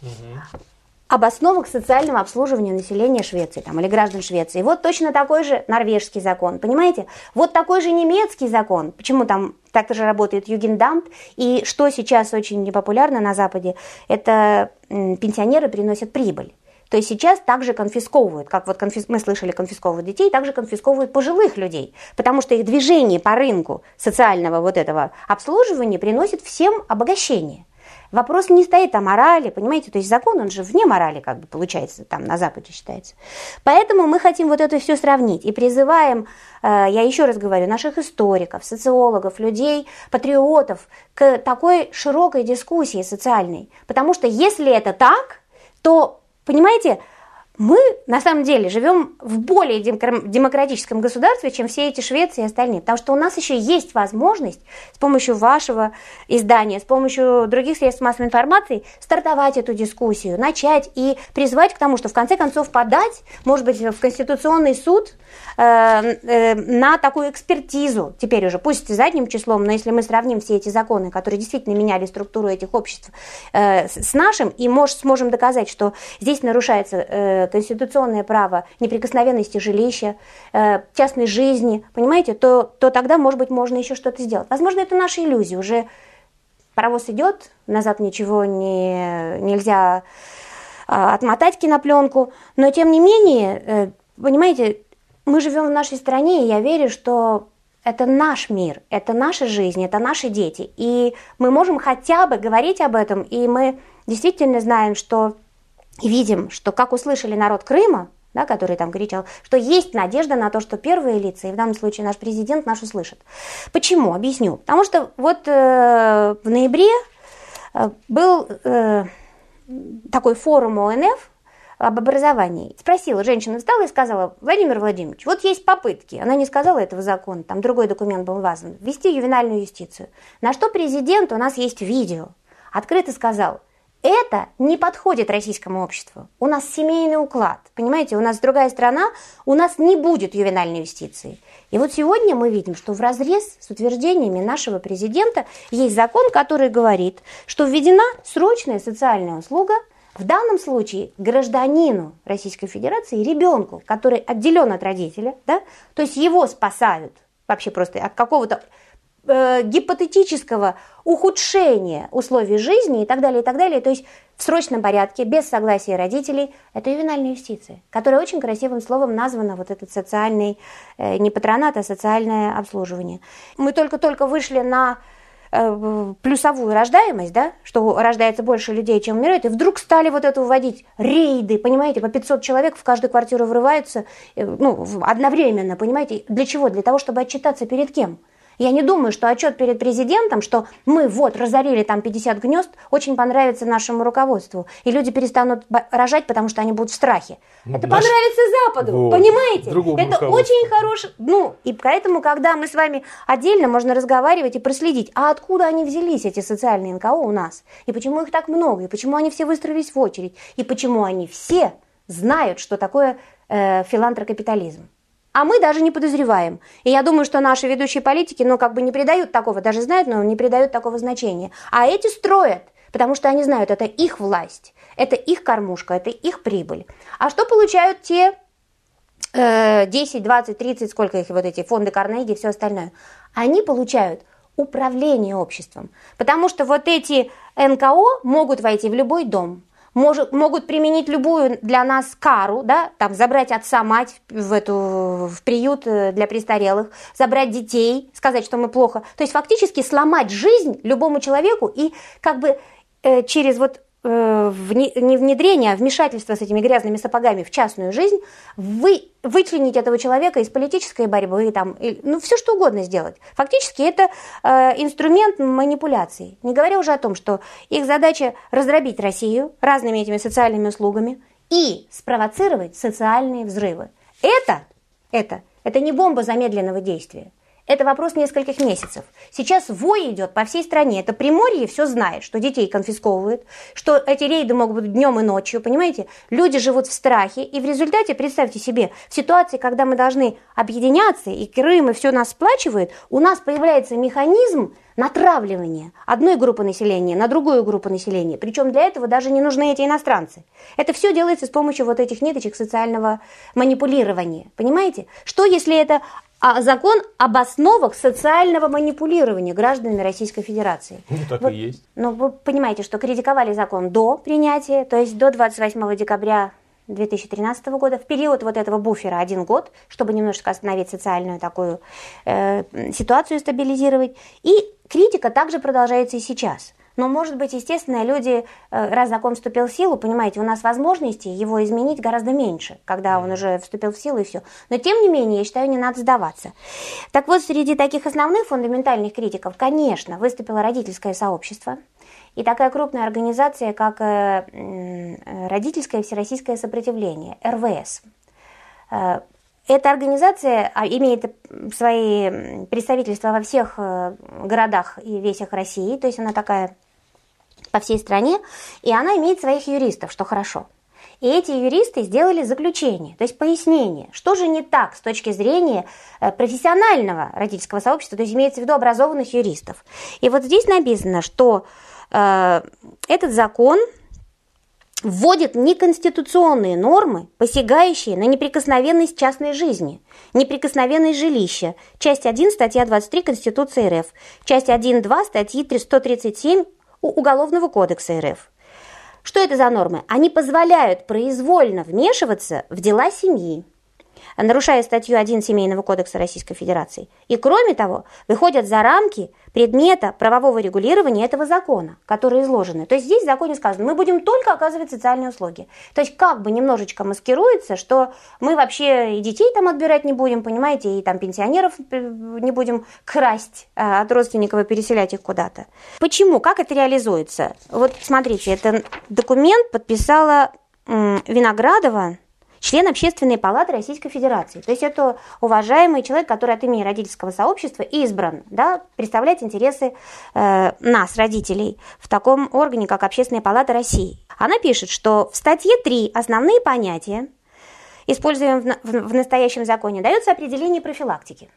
Угу об основах социального обслуживания населения Швеции там, или граждан Швеции. Вот точно такой же норвежский закон, понимаете? Вот такой же немецкий закон. Почему там так же работает Югендамт? И что сейчас очень непопулярно на Западе, это пенсионеры приносят прибыль. То есть сейчас также конфисковывают, как вот конфис... мы слышали, конфисковывают детей, также конфисковывают пожилых людей, потому что их движение по рынку социального вот этого обслуживания приносит всем обогащение. Вопрос не стоит о морали, понимаете, то есть закон, он же вне морали, как бы получается, там на Западе считается. Поэтому мы хотим вот это все сравнить и призываем, э, я еще раз говорю, наших историков, социологов, людей, патриотов к такой широкой дискуссии социальной. Потому что если это так, то, понимаете, мы на самом деле живем в более демократическом государстве, чем все эти Швеции и остальные. Потому что у нас еще есть возможность с помощью вашего издания, с помощью других средств массовой информации стартовать эту дискуссию, начать и призвать к тому, что в конце концов подать, может быть, в Конституционный суд э, э, на такую экспертизу, теперь уже, пусть задним числом, но если мы сравним все эти законы, которые действительно меняли структуру этих обществ э, с нашим, и может, сможем доказать, что здесь нарушается конституционное право неприкосновенности жилища, э, частной жизни, понимаете, то, то тогда, может быть, можно еще что-то сделать. Возможно, это наша иллюзия. Уже паровоз идет, назад ничего не, нельзя а, отмотать кинопленку, но тем не менее, э, понимаете, мы живем в нашей стране, и я верю, что это наш мир, это наша жизнь, это наши дети. И мы можем хотя бы говорить об этом, и мы действительно знаем, что и видим, что как услышали народ Крыма, да, который там кричал, что есть надежда на то, что первые лица, и в данном случае наш президент наш услышит. Почему? Объясню. Потому что вот э, в ноябре э, был э, такой форум ОНФ, об образовании. Спросила, женщина встала и сказала, Владимир Владимирович, вот есть попытки, она не сказала этого закона, там другой документ был важен, ввести ювенальную юстицию. На что президент, у нас есть видео, открыто сказал, это не подходит российскому обществу. У нас семейный уклад. Понимаете, у нас другая страна, у нас не будет ювенальной юстиции. И вот сегодня мы видим, что в разрез с утверждениями нашего президента есть закон, который говорит, что введена срочная социальная услуга в данном случае гражданину Российской Федерации, ребенку, который отделен от родителя, да, то есть его спасают вообще просто от какого-то э, гипотетического ухудшения условий жизни и так далее, и так далее. То есть в срочном порядке, без согласия родителей, это ювенальная юстиция, которая очень красивым словом названа вот этот социальный, э, не патронат, а социальное обслуживание. Мы только-только вышли на э, плюсовую рождаемость, да, что рождается больше людей, чем умирает, и вдруг стали вот это вводить рейды, понимаете, по 500 человек в каждую квартиру врываются, э, ну, одновременно, понимаете, для чего? Для того, чтобы отчитаться перед кем? Я не думаю, что отчет перед президентом, что мы вот разорили там 50 гнезд, очень понравится нашему руководству. И люди перестанут рожать, потому что они будут в страхе. Ну, Это наш... понравится Западу, вот, понимаете? Это очень хороший... Ну, и поэтому, когда мы с вами отдельно можно разговаривать и проследить, а откуда они взялись, эти социальные НКО у нас? И почему их так много? И почему они все выстроились в очередь? И почему они все знают, что такое э, филантрокапитализм? А мы даже не подозреваем. И я думаю, что наши ведущие политики, ну, как бы не придают такого, даже знают, но не придают такого значения. А эти строят, потому что они знают, это их власть, это их кормушка, это их прибыль. А что получают те э, 10, 20, 30, сколько их вот эти фонды Карнеги и все остальное? Они получают управление обществом, потому что вот эти НКО могут войти в любой дом, может, могут применить любую для нас кару, да, там забрать отца, мать в, эту, в приют э, для престарелых, забрать детей, сказать, что мы плохо. То есть фактически сломать жизнь любому человеку и как бы э, через вот не внедрение, а вмешательство с этими грязными сапогами в частную жизнь, вы, вычленить этого человека из политической борьбы, там, ну, все что угодно сделать. Фактически это э, инструмент манипуляции. Не говоря уже о том, что их задача раздробить Россию разными этими социальными услугами и спровоцировать социальные взрывы. Это, это, это не бомба замедленного действия. Это вопрос нескольких месяцев. Сейчас вой идет по всей стране. Это Приморье все знает, что детей конфисковывают, что эти рейды могут быть днем и ночью, понимаете? Люди живут в страхе, и в результате, представьте себе, в ситуации, когда мы должны объединяться, и Крым, и все нас сплачивает, у нас появляется механизм натравливания одной группы населения на другую группу населения. Причем для этого даже не нужны эти иностранцы. Это все делается с помощью вот этих ниточек социального манипулирования. Понимаете? Что если это а закон об основах социального манипулирования гражданами Российской Федерации. Ну, так вот, и есть. Но вы понимаете, что критиковали закон до принятия, то есть до 28 декабря 2013 года, в период вот этого буфера один год, чтобы немножечко остановить социальную такую э, ситуацию, стабилизировать. И критика также продолжается и сейчас. Но, может быть, естественно, люди, э, раз закон вступил в силу, понимаете, у нас возможностей его изменить гораздо меньше, когда он уже вступил в силу и все. Но, тем не менее, я считаю, не надо сдаваться. Так вот, среди таких основных фундаментальных критиков, конечно, выступило родительское сообщество. И такая крупная организация, как э, Родительское всероссийское сопротивление, РВС. Э, эта организация а, имеет свои представительства во всех городах и весях России, то есть она такая по всей стране, и она имеет своих юристов, что хорошо. И эти юристы сделали заключение, то есть пояснение, что же не так с точки зрения э, профессионального родительского сообщества, то есть имеется в виду образованных юристов. И вот здесь написано, что э, этот закон вводит неконституционные нормы, посягающие на неприкосновенность частной жизни, неприкосновенность жилища, часть 1, статья 23 Конституции РФ, часть 1.2 статьи 137 у Уголовного кодекса РФ. Что это за нормы? Они позволяют произвольно вмешиваться в дела семьи, нарушая статью 1 Семейного кодекса Российской Федерации. И кроме того, выходят за рамки предмета правового регулирования этого закона, которые изложены. То есть здесь в законе сказано, мы будем только оказывать социальные услуги. То есть как бы немножечко маскируется, что мы вообще и детей там отбирать не будем, понимаете, и там пенсионеров не будем красть а, от родственников и переселять их куда-то. Почему? Как это реализуется? Вот смотрите, это документ подписала Виноградова член Общественной палаты Российской Федерации. То есть это уважаемый человек, который от имени родительского сообщества избран, да, представлять интересы э, нас, родителей, в таком органе, как Общественная палата России. Она пишет, что в статье 3 основные понятия, используемые в, в, в настоящем законе, дается определение профилактики.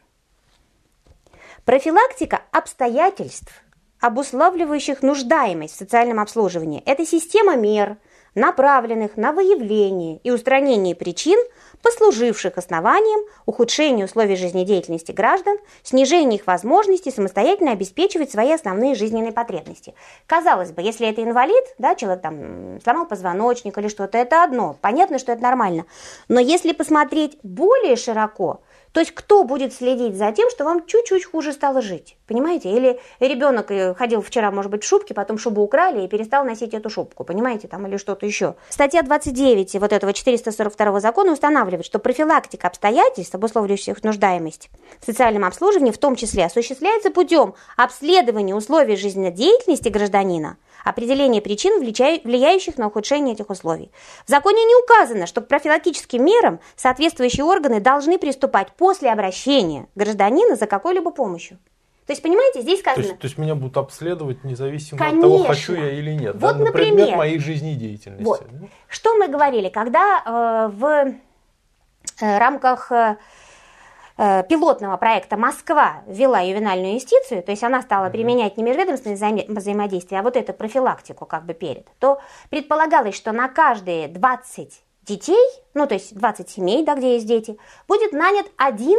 Профилактика обстоятельств, обуславливающих нуждаемость в социальном обслуживании, это система мер – направленных на выявление и устранение причин, послуживших основанием ухудшения условий жизнедеятельности граждан, снижения их возможности самостоятельно обеспечивать свои основные жизненные потребности. Казалось бы, если это инвалид, да, человек там сломал позвоночник или что-то, это одно, понятно, что это нормально. Но если посмотреть более широко, то есть кто будет следить за тем, что вам чуть-чуть хуже стало жить? Понимаете? Или ребенок э, ходил вчера, может быть, в шубке, потом шубу украли и перестал носить эту шубку, понимаете, там или что-то еще. Статья 29 вот этого 442 закона устанавливает, что профилактика обстоятельств, обусловливающих нуждаемость в социальном обслуживании, в том числе осуществляется путем обследования условий жизнедеятельности гражданина, определение причин, влияющих на ухудшение этих условий. В законе не указано, что к профилактическим мерам соответствующие органы должны приступать после обращения гражданина за какой-либо помощью. То есть, понимаете, здесь сказано... То есть, то есть меня будут обследовать независимо Конечно. от того, хочу я или нет. Вот, да? На например, предмет моей жизнедеятельности. Вот. Что мы говорили, когда э, в э, рамках... Э, Э, пилотного проекта Москва ввела ювенальную юстицию, то есть она стала применять не межведомственное взаимодействие, а вот эту профилактику как бы перед, то предполагалось, что на каждые 20 детей, ну то есть 20 семей, да, где есть дети, будет нанят один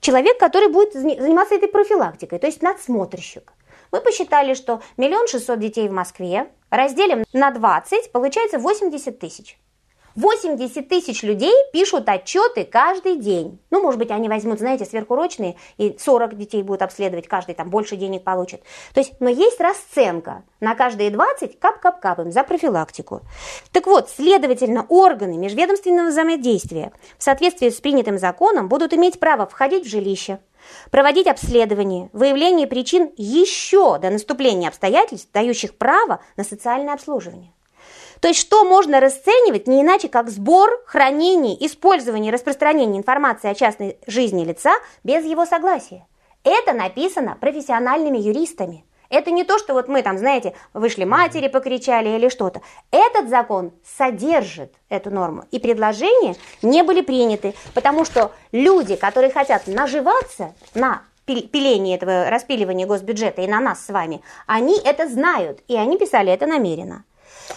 человек, который будет заниматься этой профилактикой, то есть надсмотрщик. Мы посчитали, что миллион шестьсот детей в Москве разделим на 20, получается 80 тысяч. 80 тысяч людей пишут отчеты каждый день. Ну, может быть, они возьмут, знаете, сверхурочные, и 40 детей будут обследовать, каждый там больше денег получит. То есть, но есть расценка. На каждые 20 кап-кап-кап им за профилактику. Так вот, следовательно, органы межведомственного взаимодействия в соответствии с принятым законом будут иметь право входить в жилище, проводить обследование, выявление причин еще до наступления обстоятельств, дающих право на социальное обслуживание. То есть что можно расценивать не иначе, как сбор, хранение, использование и распространение информации о частной жизни лица без его согласия. Это написано профессиональными юристами. Это не то, что вот мы там, знаете, вышли матери, покричали или что-то. Этот закон содержит эту норму. И предложения не были приняты, потому что люди, которые хотят наживаться на пилении этого распиливания госбюджета и на нас с вами, они это знают, и они писали это намеренно.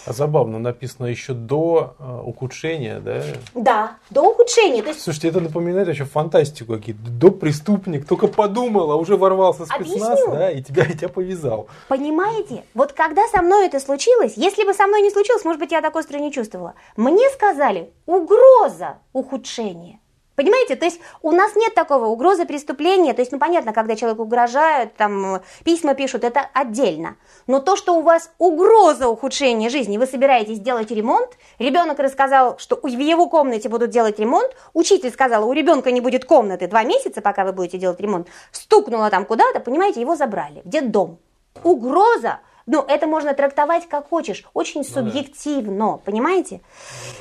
А забавно, написано еще до э, ухудшения, да? Да, до ухудшения. То есть... Слушайте, это напоминает еще фантастику какие-то. До преступник только подумал, а уже ворвался спецназ, Объясню. да, и тебя, и тебя повязал. Понимаете? Вот когда со мной это случилось, если бы со мной не случилось, может быть, я так остро не чувствовала. Мне сказали, угроза ухудшения. Понимаете, то есть у нас нет такого угрозы преступления, то есть, ну, понятно, когда человеку угрожают, там, письма пишут, это отдельно. Но то, что у вас угроза ухудшения жизни, вы собираетесь делать ремонт, ребенок рассказал, что в его комнате будут делать ремонт, учитель сказал, у ребенка не будет комнаты два месяца, пока вы будете делать ремонт, стукнула там куда-то, понимаете, его забрали в детдом. Угроза ну, это можно трактовать как хочешь, очень субъективно, ну, да. понимаете?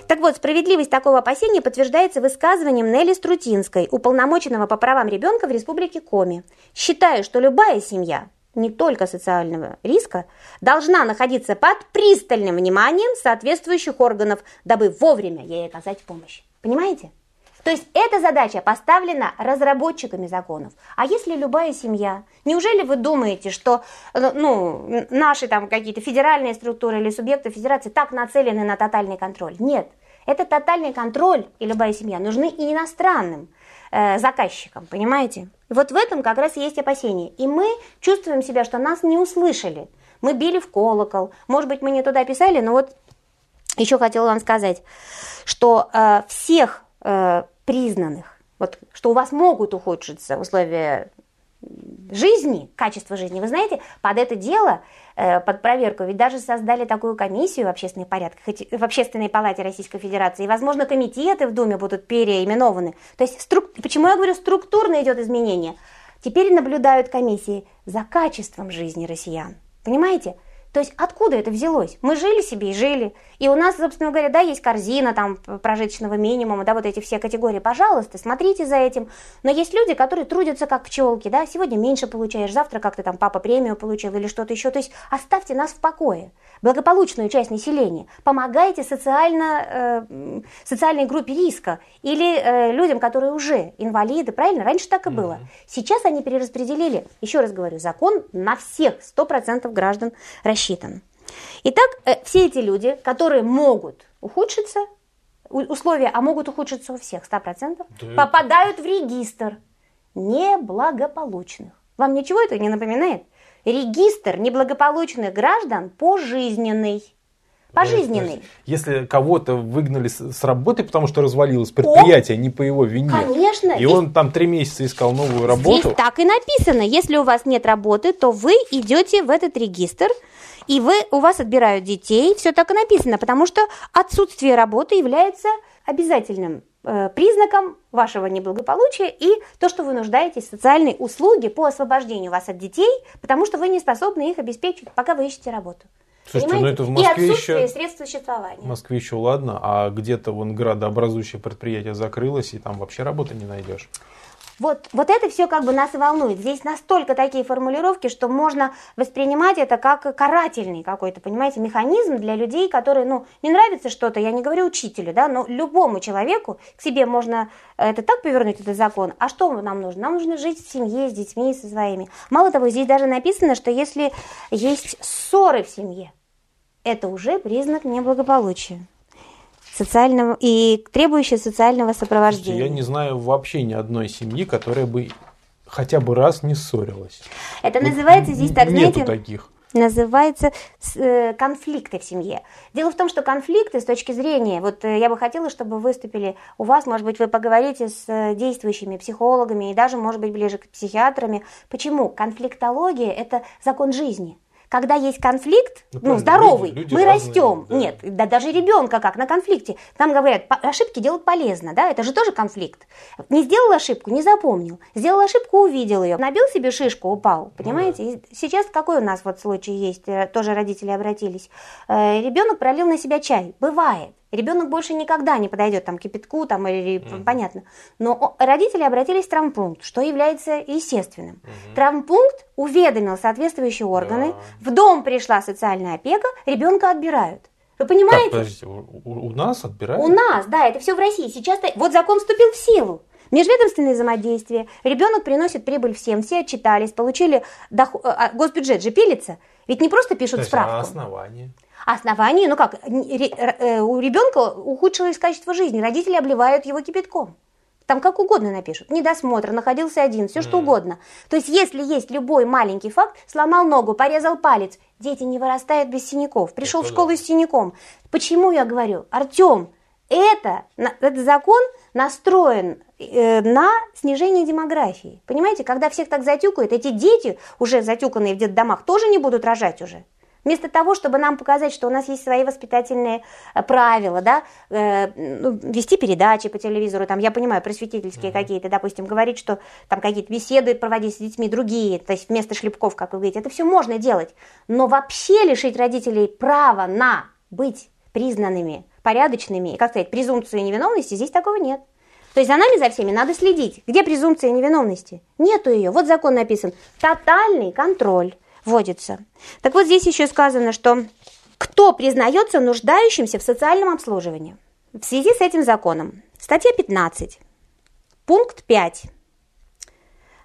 Так вот, справедливость такого опасения подтверждается высказыванием Нелли Струтинской, уполномоченного по правам ребенка в Республике Коми. Считаю, что любая семья, не только социального риска, должна находиться под пристальным вниманием соответствующих органов, дабы вовремя ей оказать помощь. Понимаете? То есть эта задача поставлена разработчиками законов. А если любая семья, неужели вы думаете, что э, ну, наши там какие-то федеральные структуры или субъекты федерации так нацелены на тотальный контроль? Нет. Это тотальный контроль и любая семья нужны и иностранным э, заказчикам, понимаете? И вот в этом как раз есть опасения. И мы чувствуем себя, что нас не услышали. Мы били в колокол. Может быть, мы не туда писали, но вот еще хотела вам сказать, что э, всех э, признанных, вот, что у вас могут ухудшиться условия жизни, качество жизни, вы знаете, под это дело, э, под проверку, ведь даже создали такую комиссию в общественной порядке, в Общественной палате Российской Федерации, и, возможно, комитеты в Думе будут переименованы. То есть, струк... почему я говорю, структурно идет изменение? Теперь наблюдают комиссии за качеством жизни россиян. Понимаете? То есть откуда это взялось? Мы жили себе и жили. И у нас, собственно говоря, да, есть корзина там прожиточного минимума, да, вот эти все категории. Пожалуйста, смотрите за этим. Но есть люди, которые трудятся как пчелки, да, сегодня меньше получаешь, завтра как-то там папа премию получил или что-то еще. То есть оставьте нас в покое. Благополучную часть населения. Помогайте социально, э, социальной группе риска или э, людям, которые уже инвалиды, правильно? Раньше так и было. Mm-hmm. Сейчас они перераспределили, еще раз говорю, закон на всех 100% граждан рассчитан. Итак, э, все эти люди, которые могут ухудшиться, условия, а могут ухудшиться у всех 100%, да. попадают в регистр неблагополучных. Вам ничего это не напоминает? Регистр неблагополучных граждан пожизненный. Пожизненный. Если кого-то выгнали с работы, потому что развалилось предприятие, О, не по его вине. Конечно. И он там три месяца искал новую работу. Здесь так и написано. Если у вас нет работы, то вы идете в этот регистр, и вы, у вас отбирают детей. Все так и написано, потому что отсутствие работы является обязательным э, признаком вашего неблагополучия и то, что вы нуждаетесь в социальной услуге по освобождению вас от детей, потому что вы не способны их обеспечить, пока вы ищете работу. Слушайте, ну это в Москве и еще... средств существования. В Москве еще ладно, а где-то вон градообразующее предприятие закрылось, и там вообще работы не найдешь. Вот, вот это все как бы нас и волнует. Здесь настолько такие формулировки, что можно воспринимать это как карательный какой-то, понимаете, механизм для людей, которые, ну, не нравится что-то, я не говорю учителю, да, но любому человеку к себе можно это так повернуть, этот закон. А что нам нужно? Нам нужно жить в семье, с детьми, со своими. Мало того, здесь даже написано, что если есть ссоры в семье, это уже признак неблагополучия социального и требующие социального сопровождения. Я не знаю вообще ни одной семьи, которая бы хотя бы раз не ссорилась. Это вот называется здесь так, нету знаете, таких. называется э, конфликты в семье. Дело в том, что конфликты с точки зрения, вот э, я бы хотела, чтобы выступили у вас, может быть, вы поговорите с э, действующими психологами и даже, может быть, ближе к психиатрами. Почему? Конфликтология – это закон жизни – когда есть конфликт, ну, ну здоровый, люди, люди мы разные, растем. Да. Нет, да даже ребенка как на конфликте. Там говорят, ошибки делать полезно, да, это же тоже конфликт. Не сделал ошибку, не запомнил. Сделал ошибку, увидел ее. Набил себе шишку, упал, понимаете? Ну, да. сейчас какой у нас вот случай есть, э, тоже родители обратились. Э, ребенок пролил на себя чай, бывает. Ребенок больше никогда не подойдет там, к кипятку там, или mm понятно. Но родители обратились в травмпункт, что является естественным. mm Травмпункт уведомил соответствующие органы, да. в дом пришла социальная опека, ребенка отбирают. Вы понимаете? Так, подождите, у, у нас отбирают? У нас, да, это все в России. Сейчас вот закон вступил в силу. Межведомственное взаимодействие. Ребенок приносит прибыль всем, все отчитались, получили доход, а, госбюджет же пилится. Ведь не просто пишут есть, справку. А основание? Основание, ну как, э, у ребенка ухудшилось качество жизни, родители обливают его кипятком. Там как угодно напишут. Недосмотр, находился один, все что угодно. То есть, если есть любой маленький факт, сломал ногу, порезал палец, дети не вырастают без синяков. Пришел это в школу да. с синяком. Почему я говорю? Артем, это, этот закон настроен э, на снижение демографии. Понимаете, когда всех так затюкают, эти дети, уже затюканные в детдомах, тоже не будут рожать уже. Вместо того, чтобы нам показать, что у нас есть свои воспитательные э, правила, да, э, ну, вести передачи по телевизору, там, я понимаю, просветительские mm-hmm. какие-то, допустим, говорить, что там какие-то беседы проводить с детьми другие, то есть вместо шлепков, как вы говорите, это все можно делать. Но вообще лишить родителей права на быть признанными, порядочными, как сказать, презумпцию невиновности, здесь такого нет. То есть за нами, за всеми надо следить. Где презумпция невиновности? Нету ее. Вот закон написан. Тотальный контроль вводится. Так вот здесь еще сказано, что кто признается нуждающимся в социальном обслуживании. В связи с этим законом. Статья 15. Пункт 5.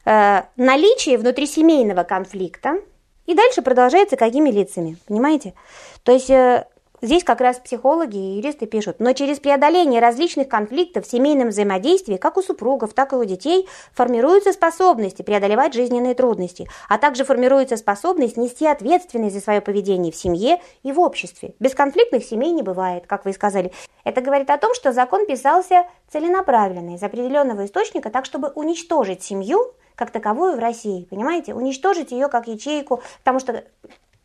Э, наличие внутрисемейного конфликта. И дальше продолжается какими лицами. Понимаете? То есть э, Здесь как раз психологи и юристы пишут, но через преодоление различных конфликтов в семейном взаимодействии, как у супругов, так и у детей, формируются способности преодолевать жизненные трудности, а также формируется способность нести ответственность за свое поведение в семье и в обществе. Бесконфликтных семей не бывает, как вы и сказали. Это говорит о том, что закон писался целенаправленно из определенного источника, так чтобы уничтожить семью как таковую в России, понимаете? Уничтожить ее как ячейку, потому что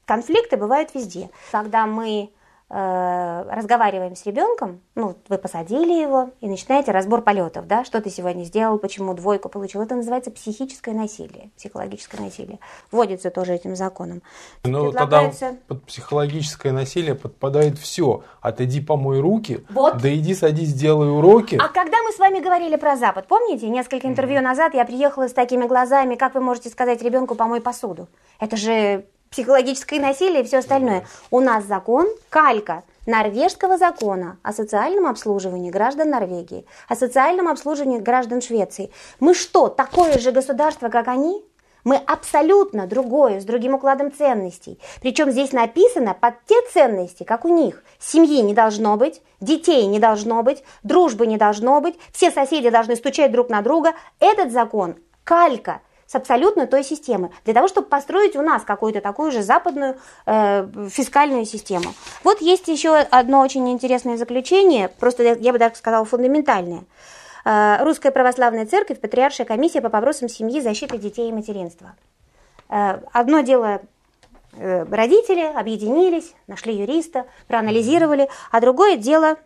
конфликты бывают везде. Когда мы разговариваем с ребенком, ну, вы посадили его и начинаете разбор полетов, да, что ты сегодня сделал, почему двойку получил. Это называется психическое насилие, психологическое насилие. Вводится тоже этим законом. Ну, тогда под психологическое насилие подпадает все. Отойди помой руки, вот. да иди садись, сделай уроки. А когда мы с вами говорили про Запад, помните, несколько интервью назад я приехала с такими глазами, как вы можете сказать ребенку помой посуду? Это же психологическое насилие и все остальное. У нас закон калька норвежского закона о социальном обслуживании граждан Норвегии, о социальном обслуживании граждан Швеции. Мы что, такое же государство, как они? Мы абсолютно другое, с другим укладом ценностей. Причем здесь написано под те ценности, как у них. Семьи не должно быть, детей не должно быть, дружбы не должно быть, все соседи должны стучать друг на друга. Этот закон – калька с абсолютно той системы, для того, чтобы построить у нас какую-то такую же западную э, фискальную систему. Вот есть еще одно очень интересное заключение, просто я бы даже сказала фундаментальное. Э, Русская православная церковь, Патриаршая комиссия по вопросам семьи, защиты детей и материнства. Э, одно дело э, родители объединились, нашли юриста, проанализировали, а другое дело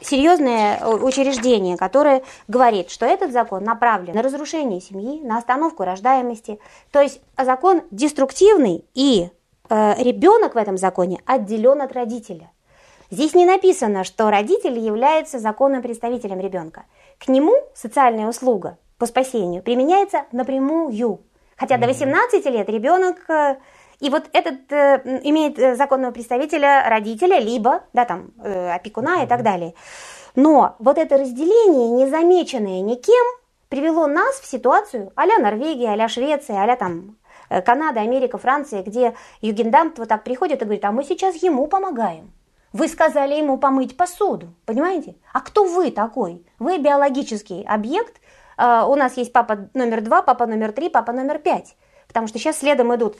серьезное учреждение, которое говорит, что этот закон направлен на разрушение семьи, на остановку рождаемости. То есть закон деструктивный, и э, ребенок в этом законе отделен от родителя. Здесь не написано, что родитель является законным представителем ребенка. К нему социальная услуга по спасению применяется напрямую. Хотя до 18 лет ребенок э, и вот этот э, имеет э, законного представителя родителя, либо да, там, э, опекуна и так далее. Но вот это разделение, незамеченное никем, привело нас в ситуацию а-ля Норвегия, а-ля Швеция, а-ля там э, Канада, Америка, Франция, где Югендамт вот так приходит и говорит, а мы сейчас ему помогаем. Вы сказали ему помыть посуду, понимаете? А кто вы такой? Вы биологический объект. Э, у нас есть папа номер два, папа номер три, папа номер пять. Потому что сейчас следом идут,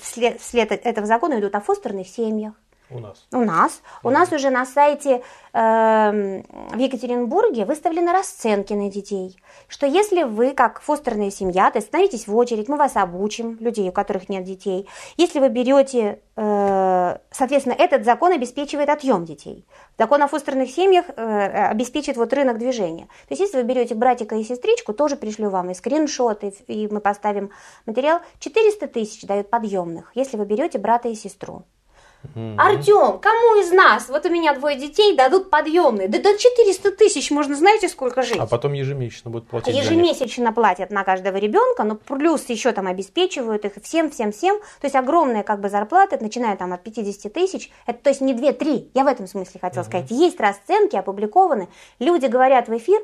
вслед, вслед этого закона идут о фостерных семьях. У нас. У нас. У нас уже на сайте э, в Екатеринбурге выставлены расценки на детей. Что если вы, как фостерная семья, то есть становитесь в очередь, мы вас обучим, людей, у которых нет детей. Если вы берете, э, соответственно, этот закон обеспечивает отъем детей. Закон о фостерных семьях э, обеспечит вот рынок движения. То есть если вы берете братика и сестричку, тоже пришлю вам и скриншоты, и мы поставим материал. 400 тысяч дают подъемных, если вы берете брата и сестру. Mm-hmm. Артем, кому из нас, вот у меня двое детей, дадут подъемные? Да до 400 тысяч можно, знаете, сколько жить? А потом ежемесячно будут платить. Ежемесячно платят на каждого ребенка, но плюс еще там обеспечивают их всем, всем, всем. То есть огромная как бы зарплата, начиная там от 50 тысяч. Это то есть не 2-3. Я в этом смысле хотела mm-hmm. сказать. Есть расценки опубликованы. Люди говорят в эфир,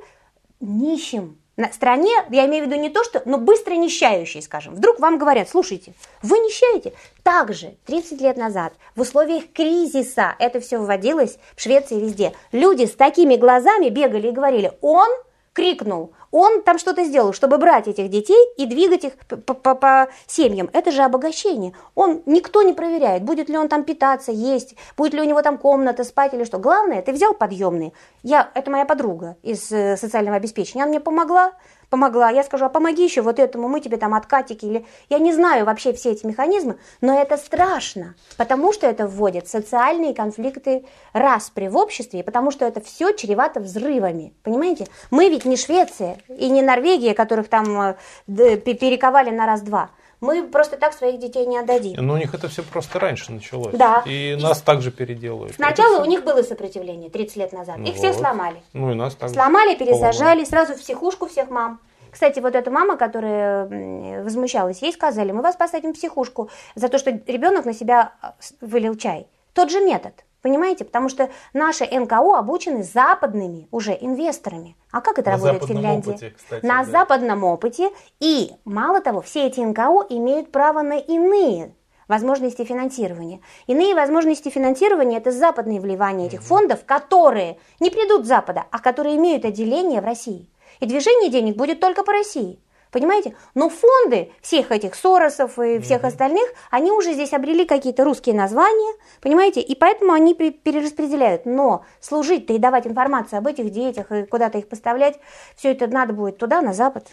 нищим на стране, я имею в виду не то, что, но быстро нищающие, скажем. Вдруг вам говорят, слушайте, вы нищаете. Также 30 лет назад в условиях кризиса это все вводилось в Швеции везде. Люди с такими глазами бегали и говорили, он крикнул, он там что-то сделал, чтобы брать этих детей и двигать их по, по, по семьям. Это же обогащение. Он никто не проверяет, будет ли он там питаться, есть, будет ли у него там комната, спать или что. Главное, ты взял подъемные. Я, это моя подруга из э, социального обеспечения, она мне помогла, помогла. Я скажу, а помоги еще вот этому, мы тебе там откатики или... Я не знаю вообще все эти механизмы, но это страшно, потому что это вводит социальные конфликты распри в обществе, потому что это все чревато взрывами, понимаете? Мы ведь не Швеция и не Норвегия, которых там э, перековали на раз-два мы просто так своих детей не отдадим. Но ну, у них это все просто раньше началось. Да. И нас также переделают. Сначала у них было сопротивление 30 лет назад. Их вот. всех сломали. Ну и нас также. Сломали, пересажали, поломали. сразу в психушку всех мам. Кстати, вот эта мама, которая возмущалась, ей сказали, мы вас посадим в психушку за то, что ребенок на себя а, вылил чай. Тот же метод. Понимаете? Потому что наши НКО обучены западными уже инвесторами. А как это на работает в Финляндии? Опыте, кстати, на да. западном опыте. И, мало того, все эти НКО имеют право на иные возможности финансирования. Иные возможности финансирования – это западные вливания этих фондов, которые не придут с Запада, а которые имеют отделение в России. И движение денег будет только по России. Понимаете? Но фонды всех этих Соросов и всех mm-hmm. остальных, они уже здесь обрели какие-то русские названия, понимаете? И поэтому они перераспределяют. Но служить-то и давать информацию об этих детях и куда-то их поставлять, все это надо будет туда, на Запад.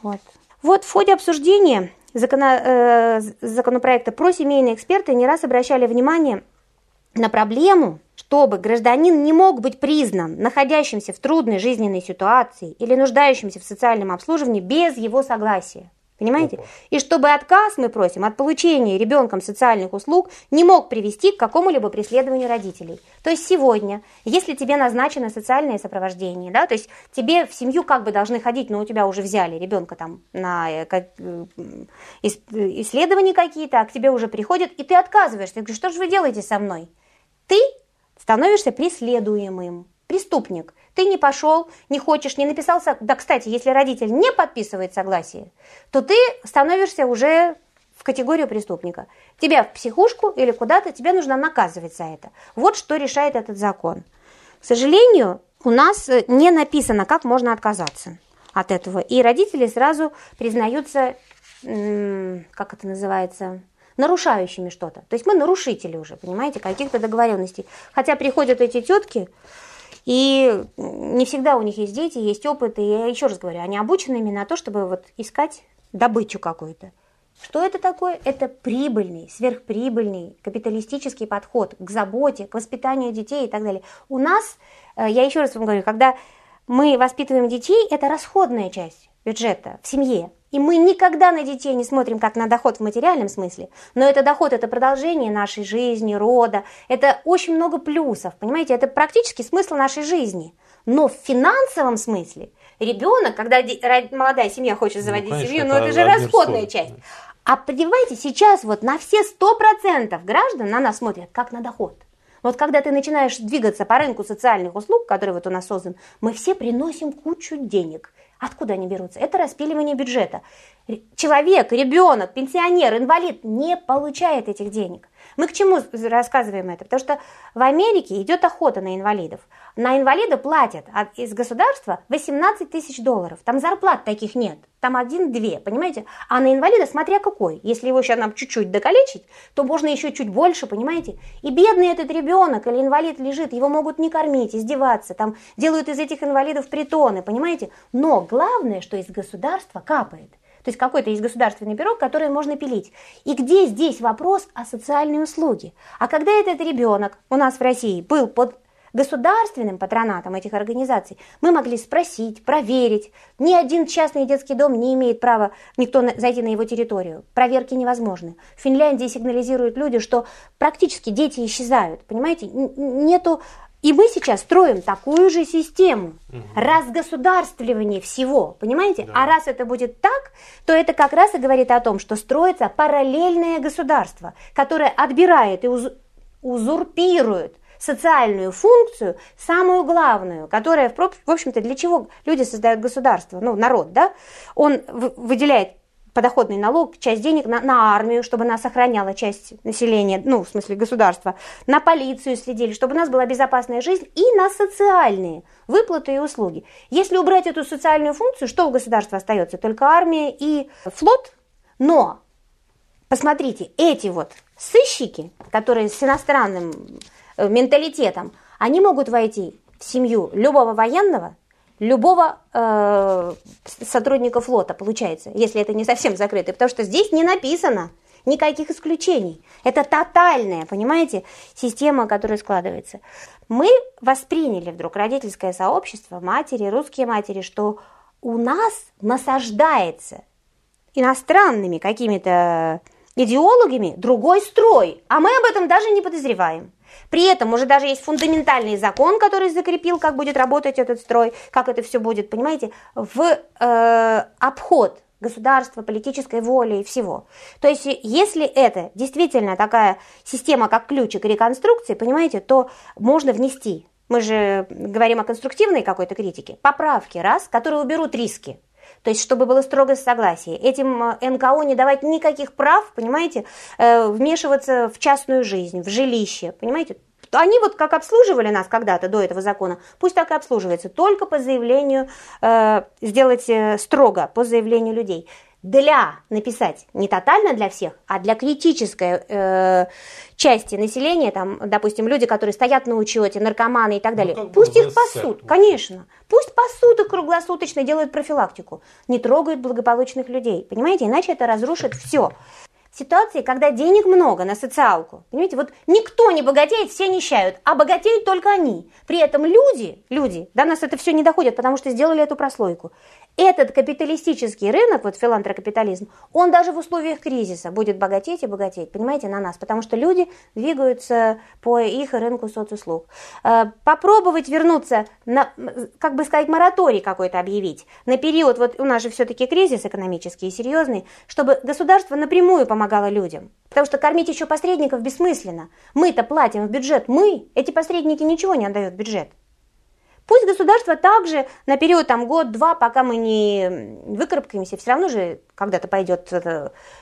Вот. Вот в ходе обсуждения закона, э, законопроекта про семейные эксперты не раз обращали внимание на проблему, чтобы гражданин не мог быть признан находящимся в трудной жизненной ситуации или нуждающимся в социальном обслуживании без его согласия. Понимаете? Опа. И чтобы отказ, мы просим, от получения ребенком социальных услуг не мог привести к какому-либо преследованию родителей. То есть сегодня, если тебе назначено социальное сопровождение, да, то есть тебе в семью как бы должны ходить, но у тебя уже взяли ребенка там на э, э, исследования какие-то, а к тебе уже приходят, и ты отказываешься. Ты говоришь, что же вы делаете со мной? Ты становишься преследуемым, преступник. Ты не пошел, не хочешь, не написался. Да, кстати, если родитель не подписывает согласие, то ты становишься уже в категорию преступника. Тебя в психушку или куда-то, тебе нужно наказывать за это. Вот что решает этот закон. К сожалению, у нас э, не написано, как можно отказаться от этого. И родители сразу признаются, как это называется, нарушающими что-то. То есть мы нарушители уже, понимаете, каких-то договоренностей. Хотя приходят эти тетки, и не всегда у них есть дети, есть опыт. И я еще раз говорю, они обучены именно на то, чтобы вот искать добычу какую-то. Что это такое? Это прибыльный, сверхприбыльный, капиталистический подход к заботе, к воспитанию детей и так далее. У нас, э, я еще раз вам говорю, когда мы воспитываем детей, это расходная часть бюджета в семье. И мы никогда на детей не смотрим как на доход в материальном смысле, но это доход, это продолжение нашей жизни, рода, это очень много плюсов, понимаете, это практически смысл нашей жизни. Но в финансовом смысле ребенок, когда молодая семья хочет ну, заводить ну, конечно, семью, ну это, это же расходная стоит. часть. А понимаете, сейчас вот на все 100% граждан на нас смотрят как на доход. Вот когда ты начинаешь двигаться по рынку социальных услуг, который вот у нас создан, мы все приносим кучу денег. Откуда они берутся? Это распиливание бюджета. Человек, ребенок, пенсионер, инвалид не получает этих денег. Мы к чему рассказываем это? Потому что в Америке идет охота на инвалидов. На инвалида платят из государства 18 тысяч долларов. Там зарплат таких нет. Там один-две, понимаете? А на инвалида смотря какой. Если его сейчас нам чуть-чуть докалечить, то можно еще чуть больше, понимаете? И бедный этот ребенок или инвалид лежит, его могут не кормить, издеваться. Там делают из этих инвалидов притоны, понимаете? Но главное, что из государства капает. То есть какой-то есть государственный пирог, который можно пилить. И где здесь вопрос о социальной услуге? А когда этот ребенок у нас в России был под государственным патронатом этих организаций, мы могли спросить, проверить. Ни один частный детский дом не имеет права никто зайти на его территорию. Проверки невозможны. В Финляндии сигнализируют люди, что практически дети исчезают. Понимаете, нету и мы сейчас строим такую же систему угу. разгосударствливания всего, понимаете? Да. А раз это будет так, то это как раз и говорит о том, что строится параллельное государство, которое отбирает и уз узурпирует социальную функцию, самую главную, которая, в общем-то, для чего люди создают государство, ну, народ, да? Он выделяет подоходный налог, часть денег на, на армию, чтобы она сохраняла часть населения, ну, в смысле государства, на полицию следили, чтобы у нас была безопасная жизнь, и на социальные выплаты и услуги. Если убрать эту социальную функцию, что у государства остается? Только армия и флот. Но, посмотрите, эти вот сыщики, которые с иностранным менталитетом, они могут войти в семью любого военного, любого э, сотрудника флота, получается, если это не совсем закрытый, потому что здесь не написано никаких исключений. Это тотальная, понимаете, система, которая складывается. Мы восприняли вдруг родительское сообщество, матери, русские матери, что у нас насаждается иностранными какими-то идеологами другой строй, а мы об этом даже не подозреваем. При этом уже даже есть фундаментальный закон, который закрепил, как будет работать этот строй, как это все будет, понимаете, в э, обход государства, политической воли и всего. То есть, если это действительно такая система, как ключик реконструкции, понимаете, то можно внести. Мы же говорим о конструктивной какой-то критике. Поправки, раз, которые уберут риски. То есть, чтобы было строгое согласие. Этим э, НКО не давать никаких прав, понимаете, э, вмешиваться в частную жизнь, в жилище, понимаете. Они вот как обслуживали нас когда-то до этого закона, пусть так и обслуживается, только по заявлению, э, сделать э, строго, по заявлению людей для написать не тотально для всех, а для критической э, части населения, там, допустим, люди, которые стоят на учете, наркоманы и так далее, ну, пусть их пасут, конечно, пусть пасут их круглосуточно, делают профилактику, не трогают благополучных людей, понимаете, иначе это разрушит все. ситуации, когда денег много на социалку. Понимаете, вот никто не богатеет, все нищают, а богатеют только они. При этом люди, люди, до нас это все не доходит, потому что сделали эту прослойку. Этот капиталистический рынок, вот филантрокапитализм, он даже в условиях кризиса будет богатеть и богатеть, понимаете, на нас, потому что люди двигаются по их рынку соцуслуг. Э, попробовать вернуться, на, как бы сказать, мораторий какой-то объявить на период, вот у нас же все-таки кризис экономический и серьезный, чтобы государство напрямую помогало людям. Потому что кормить еще посредников бессмысленно. Мы-то платим в бюджет, мы, эти посредники ничего не отдают в бюджет. Пусть государство также на период там год-два, пока мы не выкарабкаемся, все равно же когда-то пойдет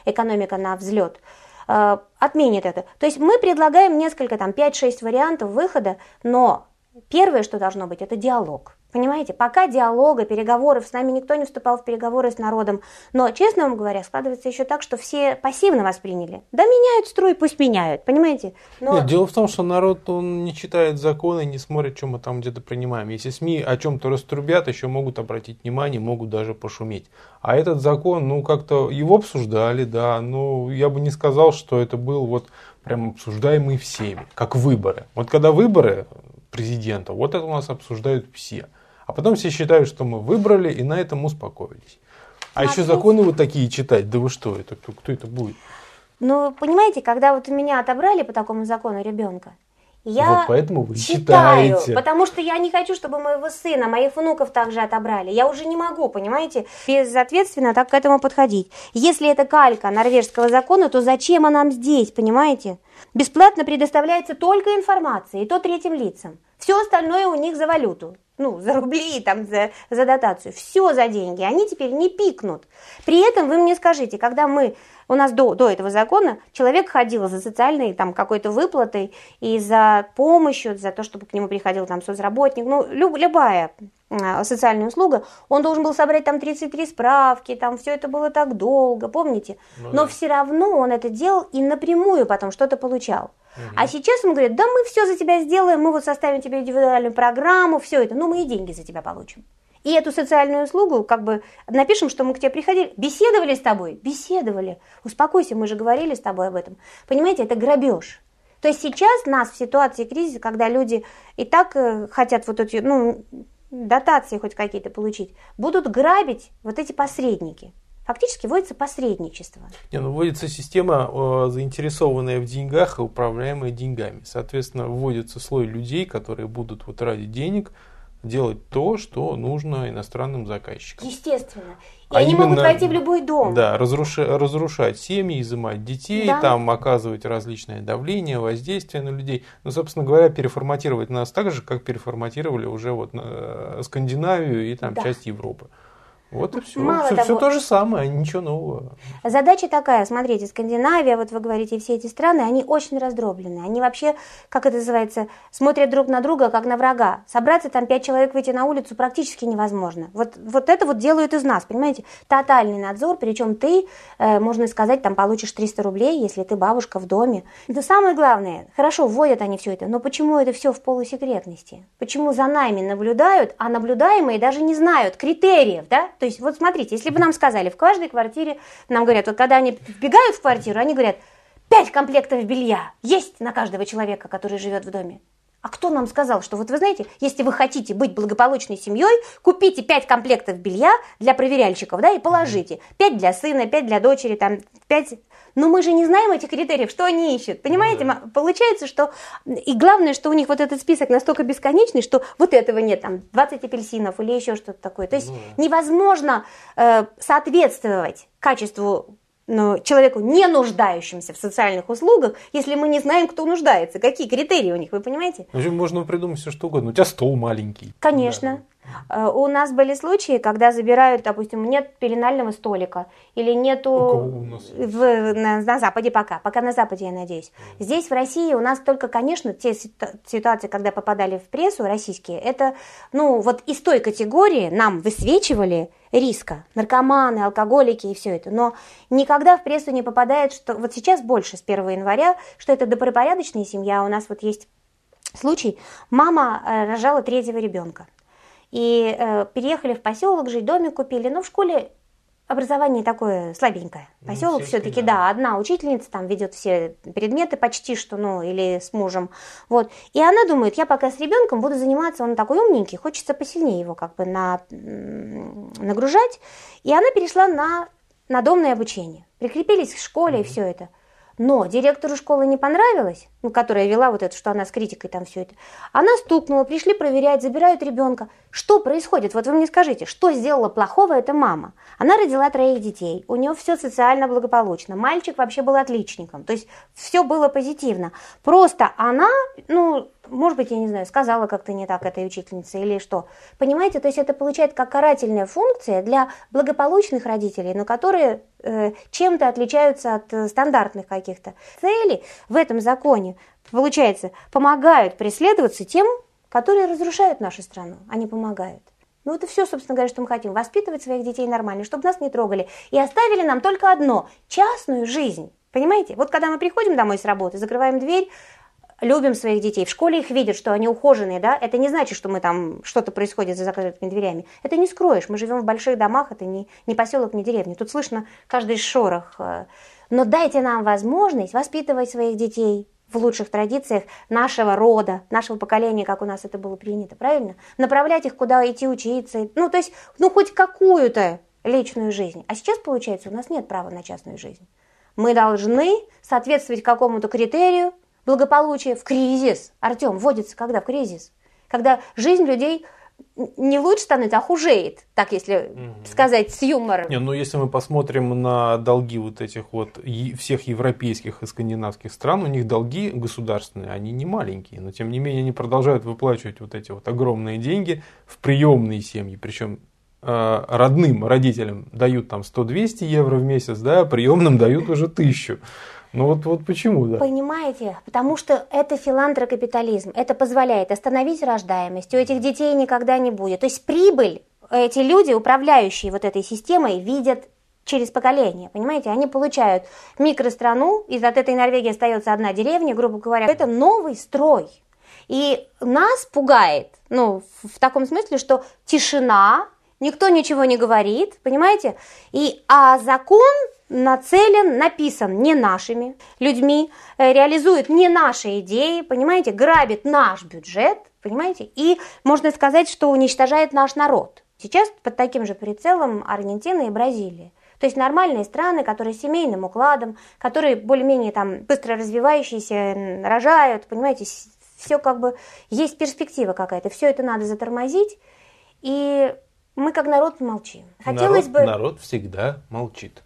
экономика на взлет, э, отменит это. То есть мы предлагаем несколько, там, 5-6 вариантов выхода, но первое, что должно быть, это диалог. Понимаете, пока диалога, переговоров, с нами никто не вступал в переговоры с народом. Но, честно вам говоря, складывается еще так, что все пассивно восприняли. Да меняют строй, пусть меняют, понимаете? Но... Нет, дело в том, что народ, он не читает законы, не смотрит, что мы там где-то принимаем. Если СМИ о чем-то раструбят, еще могут обратить внимание, могут даже пошуметь. А этот закон, ну, как-то его обсуждали, да, но я бы не сказал, что это был вот прям обсуждаемый всеми, как выборы. Вот когда выборы президента, вот это у нас обсуждают все. А потом все считают, что мы выбрали и на этом успокоились. А, еще законы вот такие читать, да вы что, это кто, кто это будет? Ну, понимаете, когда вот у меня отобрали по такому закону ребенка, я вот поэтому вы читаю, читаете. потому что я не хочу, чтобы моего сына, моих внуков также отобрали. Я уже не могу, понимаете, безответственно так к этому подходить. Если это калька норвежского закона, то зачем она нам здесь, понимаете? Бесплатно предоставляется только информация, и то третьим лицам. Все остальное у них за валюту. Ну, за рубли, там, за, за дотацию. Все за деньги. Они теперь не пикнут. При этом вы мне скажите, когда мы у нас до, до этого закона человек ходил за социальной там какой-то выплатой и за помощью, за то, чтобы к нему приходил там соцработник, ну, люб, любая социальная услуга, он должен был собрать там 33 справки, там все это было так долго, помните? Ну, Но да. все равно он это делал и напрямую потом что-то получал. Угу. А сейчас он говорит, да мы все за тебя сделаем, мы вот составим тебе индивидуальную программу, все это, ну мы и деньги за тебя получим. И эту социальную услугу как бы напишем, что мы к тебе приходили, беседовали с тобой, беседовали. Успокойся, мы же говорили с тобой об этом. Понимаете, это грабеж. То есть сейчас нас в ситуации кризиса, когда люди и так э, хотят вот эти, ну, дотации хоть какие-то получить, будут грабить вот эти посредники. Фактически вводится посредничество. Не, ну, вводится система, э, заинтересованная в деньгах и управляемая деньгами. Соответственно, вводится слой людей, которые будут вот ради денег делать то, что нужно иностранным заказчикам. Естественно. И а они именно, могут войти в любой дом. Да, разрушать, разрушать семьи, изымать детей, да. там оказывать различное давление, воздействие на людей. Ну, собственно говоря, переформатировать нас так же, как переформатировали уже вот э, Скандинавию и там да. часть Европы. Вот и все. Мало все, того, все то же самое, ничего нового. Задача такая, смотрите, Скандинавия, вот вы говорите, все эти страны, они очень раздроблены. Они вообще, как это называется, смотрят друг на друга, как на врага. Собраться там пять человек выйти на улицу практически невозможно. Вот, вот это вот делают из нас, понимаете? Тотальный надзор, причем ты, э, можно сказать, там получишь 300 рублей, если ты бабушка в доме. Но самое главное, хорошо, вводят они все это, но почему это все в полусекретности? Почему за нами наблюдают, а наблюдаемые даже не знают критериев, да? То есть, вот смотрите, если бы нам сказали, в каждой квартире, нам говорят, вот когда они вбегают в квартиру, они говорят, пять комплектов белья есть на каждого человека, который живет в доме. А кто нам сказал, что вот вы знаете, если вы хотите быть благополучной семьей, купите пять комплектов белья для проверяльщиков, да, и положите. пять для сына, пять для дочери, там, пять но мы же не знаем этих критериев, что они ищут. Понимаете, ну, да. получается, что... И главное, что у них вот этот список настолько бесконечный, что вот этого нет, там, 20 апельсинов или еще что-то такое. То есть ну, да. невозможно э, соответствовать качеству ну, человеку, не нуждающимся в социальных услугах, если мы не знаем, кто нуждается, какие критерии у них, вы понимаете? Ну, можно придумать все что угодно. У тебя стол маленький. Конечно. Да. Э, у нас были случаи, когда забирают, допустим, нет пеленального столика или нету у нас? В, на, на Западе пока, пока на Западе, я надеюсь. Здесь в России у нас только, конечно, те ситуации, когда попадали в прессу российские, это, ну, вот из той категории нам высвечивали риска. Наркоманы, алкоголики и все это. Но никогда в прессу не попадает, что вот сейчас больше с 1 января, что это добропорядочная семья. У нас вот есть случай. Мама э, рожала третьего ребенка. И э, переехали в поселок жить, домик купили. Но в школе образование такое слабенькое. Ну, Поселок сельский, все-таки, да. да, одна учительница там ведет все предметы почти что, ну, или с мужем. Вот. И она думает, я пока с ребенком буду заниматься, он такой умненький, хочется посильнее его как бы на, нагружать. И она перешла на надомное обучение. Прикрепились к школе и все это. Но директору школы не понравилось, ну, которая вела вот это, что она с критикой там все это. Она стукнула, пришли проверять, забирают ребенка. Что происходит? Вот вы мне скажите, что сделала плохого эта мама? Она родила троих детей, у нее все социально благополучно. Мальчик вообще был отличником, то есть все было позитивно. Просто она, ну, может быть, я не знаю, сказала как-то не так этой учительнице или что. Понимаете, то есть это получает как карательная функция для благополучных родителей, но которые э, чем-то отличаются от э, стандартных каких-то. Цели в этом законе, получается, помогают преследоваться тем, которые разрушают нашу страну, они помогают. Ну, это все, собственно говоря, что мы хотим. Воспитывать своих детей нормально, чтобы нас не трогали. И оставили нам только одно – частную жизнь. Понимаете? Вот когда мы приходим домой с работы, закрываем дверь, любим своих детей, в школе их видят, что они ухоженные, да, это не значит, что мы там, что-то происходит за закрытыми дверями. Это не скроешь, мы живем в больших домах, это не, не поселок, не деревня, тут слышно каждый шорох. э. Но дайте нам возможность воспитывать своих детей в лучших традициях нашего рода, нашего поколения, как у нас это было принято, правильно? Направлять их, куда идти учиться, ну, то есть, ну, хоть какую-то личную жизнь. А сейчас, получается, у нас нет права на частную жизнь. Мы должны соответствовать какому-то критерию, благополучие в кризис. Артем, вводится когда? В кризис. Когда жизнь людей не лучше становится, а хужеет, так если сказать с юмором. Не, ну если мы посмотрим на долги вот этих вот всех европейских и скандинавских стран, у них долги государственные, они не маленькие, но тем не менее они продолжают выплачивать вот эти вот огромные деньги в приемные семьи, причем э, родным родителям дают там 100-200 евро в месяц, да, а приемным дают уже тысячу. Ну вот, вот почему, да? Понимаете? Потому что это филантрокапитализм. Это позволяет остановить рождаемость. У этих детей никогда не будет. То есть прибыль эти люди, управляющие вот этой системой, видят через поколение, понимаете? Они получают микространу, из от этой Норвегии остается одна деревня, грубо говоря. Это новый строй. И нас пугает, ну, в таком смысле, что тишина, никто ничего не говорит, понимаете? И, а закон нацелен, написан не нашими людьми, э, реализует не наши идеи, понимаете, грабит наш бюджет, понимаете, и можно сказать, что уничтожает наш народ. Сейчас под таким же прицелом Аргентина и Бразилия. То есть нормальные страны, которые семейным укладом, которые более-менее там быстро развивающиеся, рожают, понимаете, все как бы есть перспектива какая-то, все это надо затормозить, и мы как народ молчим. Хотелось народ, бы... народ всегда молчит.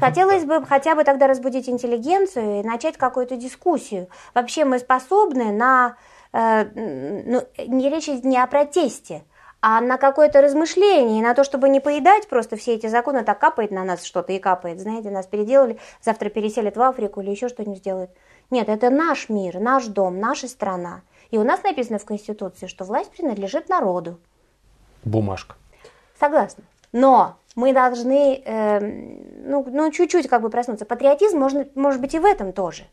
Хотелось бы хотя бы тогда разбудить интеллигенцию и начать какую-то дискуссию. Вообще мы способны на... э, ну, не речь не о протесте, а на какое-то размышление, на то, чтобы не поедать просто все эти законы, так капает на нас что-то и капает, знаете, нас переделали, завтра переселят в Африку или еще что-нибудь сделают. Нет, это наш мир, наш дом, наша страна. И у нас написано в Конституции, что власть принадлежит народу. Бумажка. Согласна. Но мы должны, эм, ну, ну, чуть-чуть как бы проснуться. Патриотизм можно, может быть и в этом тоже.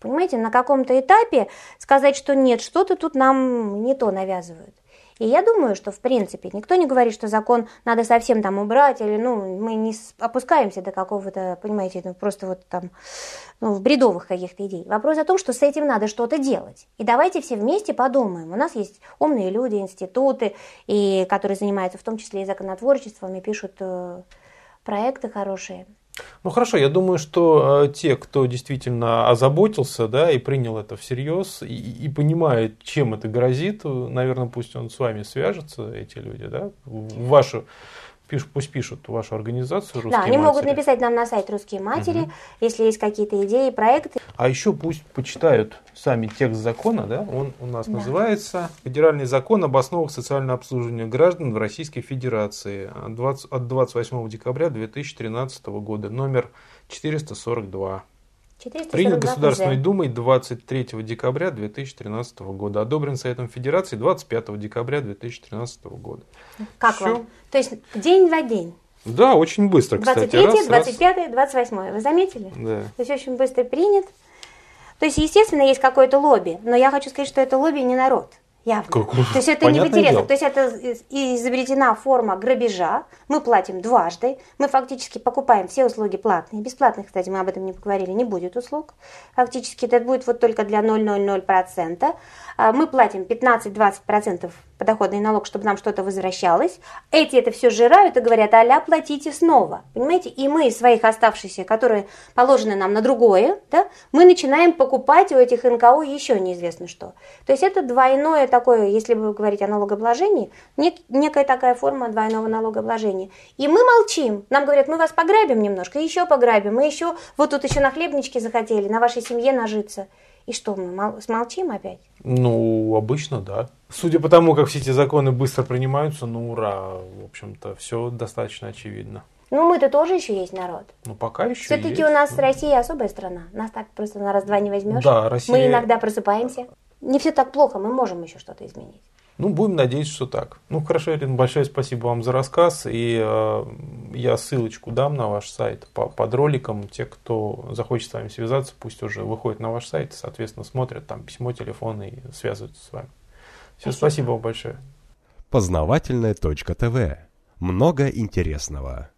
Понимаете, на каком-то этапе сказать, что нет, что-то тут нам не то навязывают. И я думаю, что в принципе никто не говорит, что закон надо совсем там убрать, или ну, мы не опускаемся до какого-то, понимаете, ну, просто вот там ну, в бредовых каких-то идей. Вопрос о том, что с этим надо что-то делать. И давайте все вместе подумаем. У нас есть умные люди, институты, и, которые занимаются в том числе и законотворчеством, и пишут э, проекты хорошие. Ну хорошо, я думаю, что э, те, кто действительно озаботился, да, и принял это всерьез, и, и понимает, чем это грозит, э, наверное, пусть он с вами свяжется, эти люди, да, в вашу, пиш- пусть пишут вашу организацию «Русские да, они могут матери». написать нам на сайт «Русские матери», если есть какие-то идеи, проекты. А еще пусть почитают сами текст закона, да, он у нас Да. называется «Федеральный закон об основах социального обслуживания граждан в Российской Федерации» от 20 от 28 декабря 2013 года, номер 442. 442 Принят. Государственной Думой 23 декабря 2013 года. Одобрен Советом Федерации 25 декабря 2013 года. Как Всё. вам? То есть день в день. Да, очень быстро, кстати. 23, Раз, раз. 25, 28. Вы заметили? Да. То есть очень быстро принят. То есть, естественно, есть какое-то лобби, но я хочу сказать, что это лобби не народ. Явно. Как? То есть это не в Понятное интересах. То есть это из- изобретена форма грабежа. Мы платим дважды. Мы фактически покупаем все услуги платные. Бесплатных, кстати, мы об этом не поговорили, не будет услуг. Фактически это будет вот только для 0,00%. А Мы платим 15-20% подоходный налог, чтобы нам что-то возвращалось. Эти это все жирают и говорят, аля, платите снова. Понимаете? И мы своих оставшихся, которые положены нам на другое, да, мы начинаем покупать у этих НКО еще неизвестно что. То есть это двойное такое, если вы говорите о налогообложении, нек- некая такая форма двойного налогообложения. И мы молчим. Нам говорят, мы вас пограбим немножко, еще пограбим, мы еще, вот тут еще на хлебничке захотели, на вашей семье нажиться. И что, мы мол- смолчим опять? Ну, обычно да. Судя по тому, как все эти законы быстро принимаются, ну ура, в общем-то, все достаточно очевидно. Ну, мы-то тоже еще есть народ. Ну, пока еще Все-таки есть. у нас Россия особая страна. Нас так просто на раз-два не возьмешь. Да, Россия- Мы иногда просыпаемся. Не все так плохо, мы можем еще что-то изменить. Ну, будем надеяться, что так. Ну, хорошо, Ирина, большое спасибо вам за рассказ. И э, я ссылочку дам на ваш сайт по- под роликом. Те, кто захочет с вами связаться, пусть уже выходит на ваш сайт, соответственно, смотрят там письмо, телефон и связываются с вами. Все, Спасибо. спасибо вам большое. Познавательная точка ТВ. Много интересного.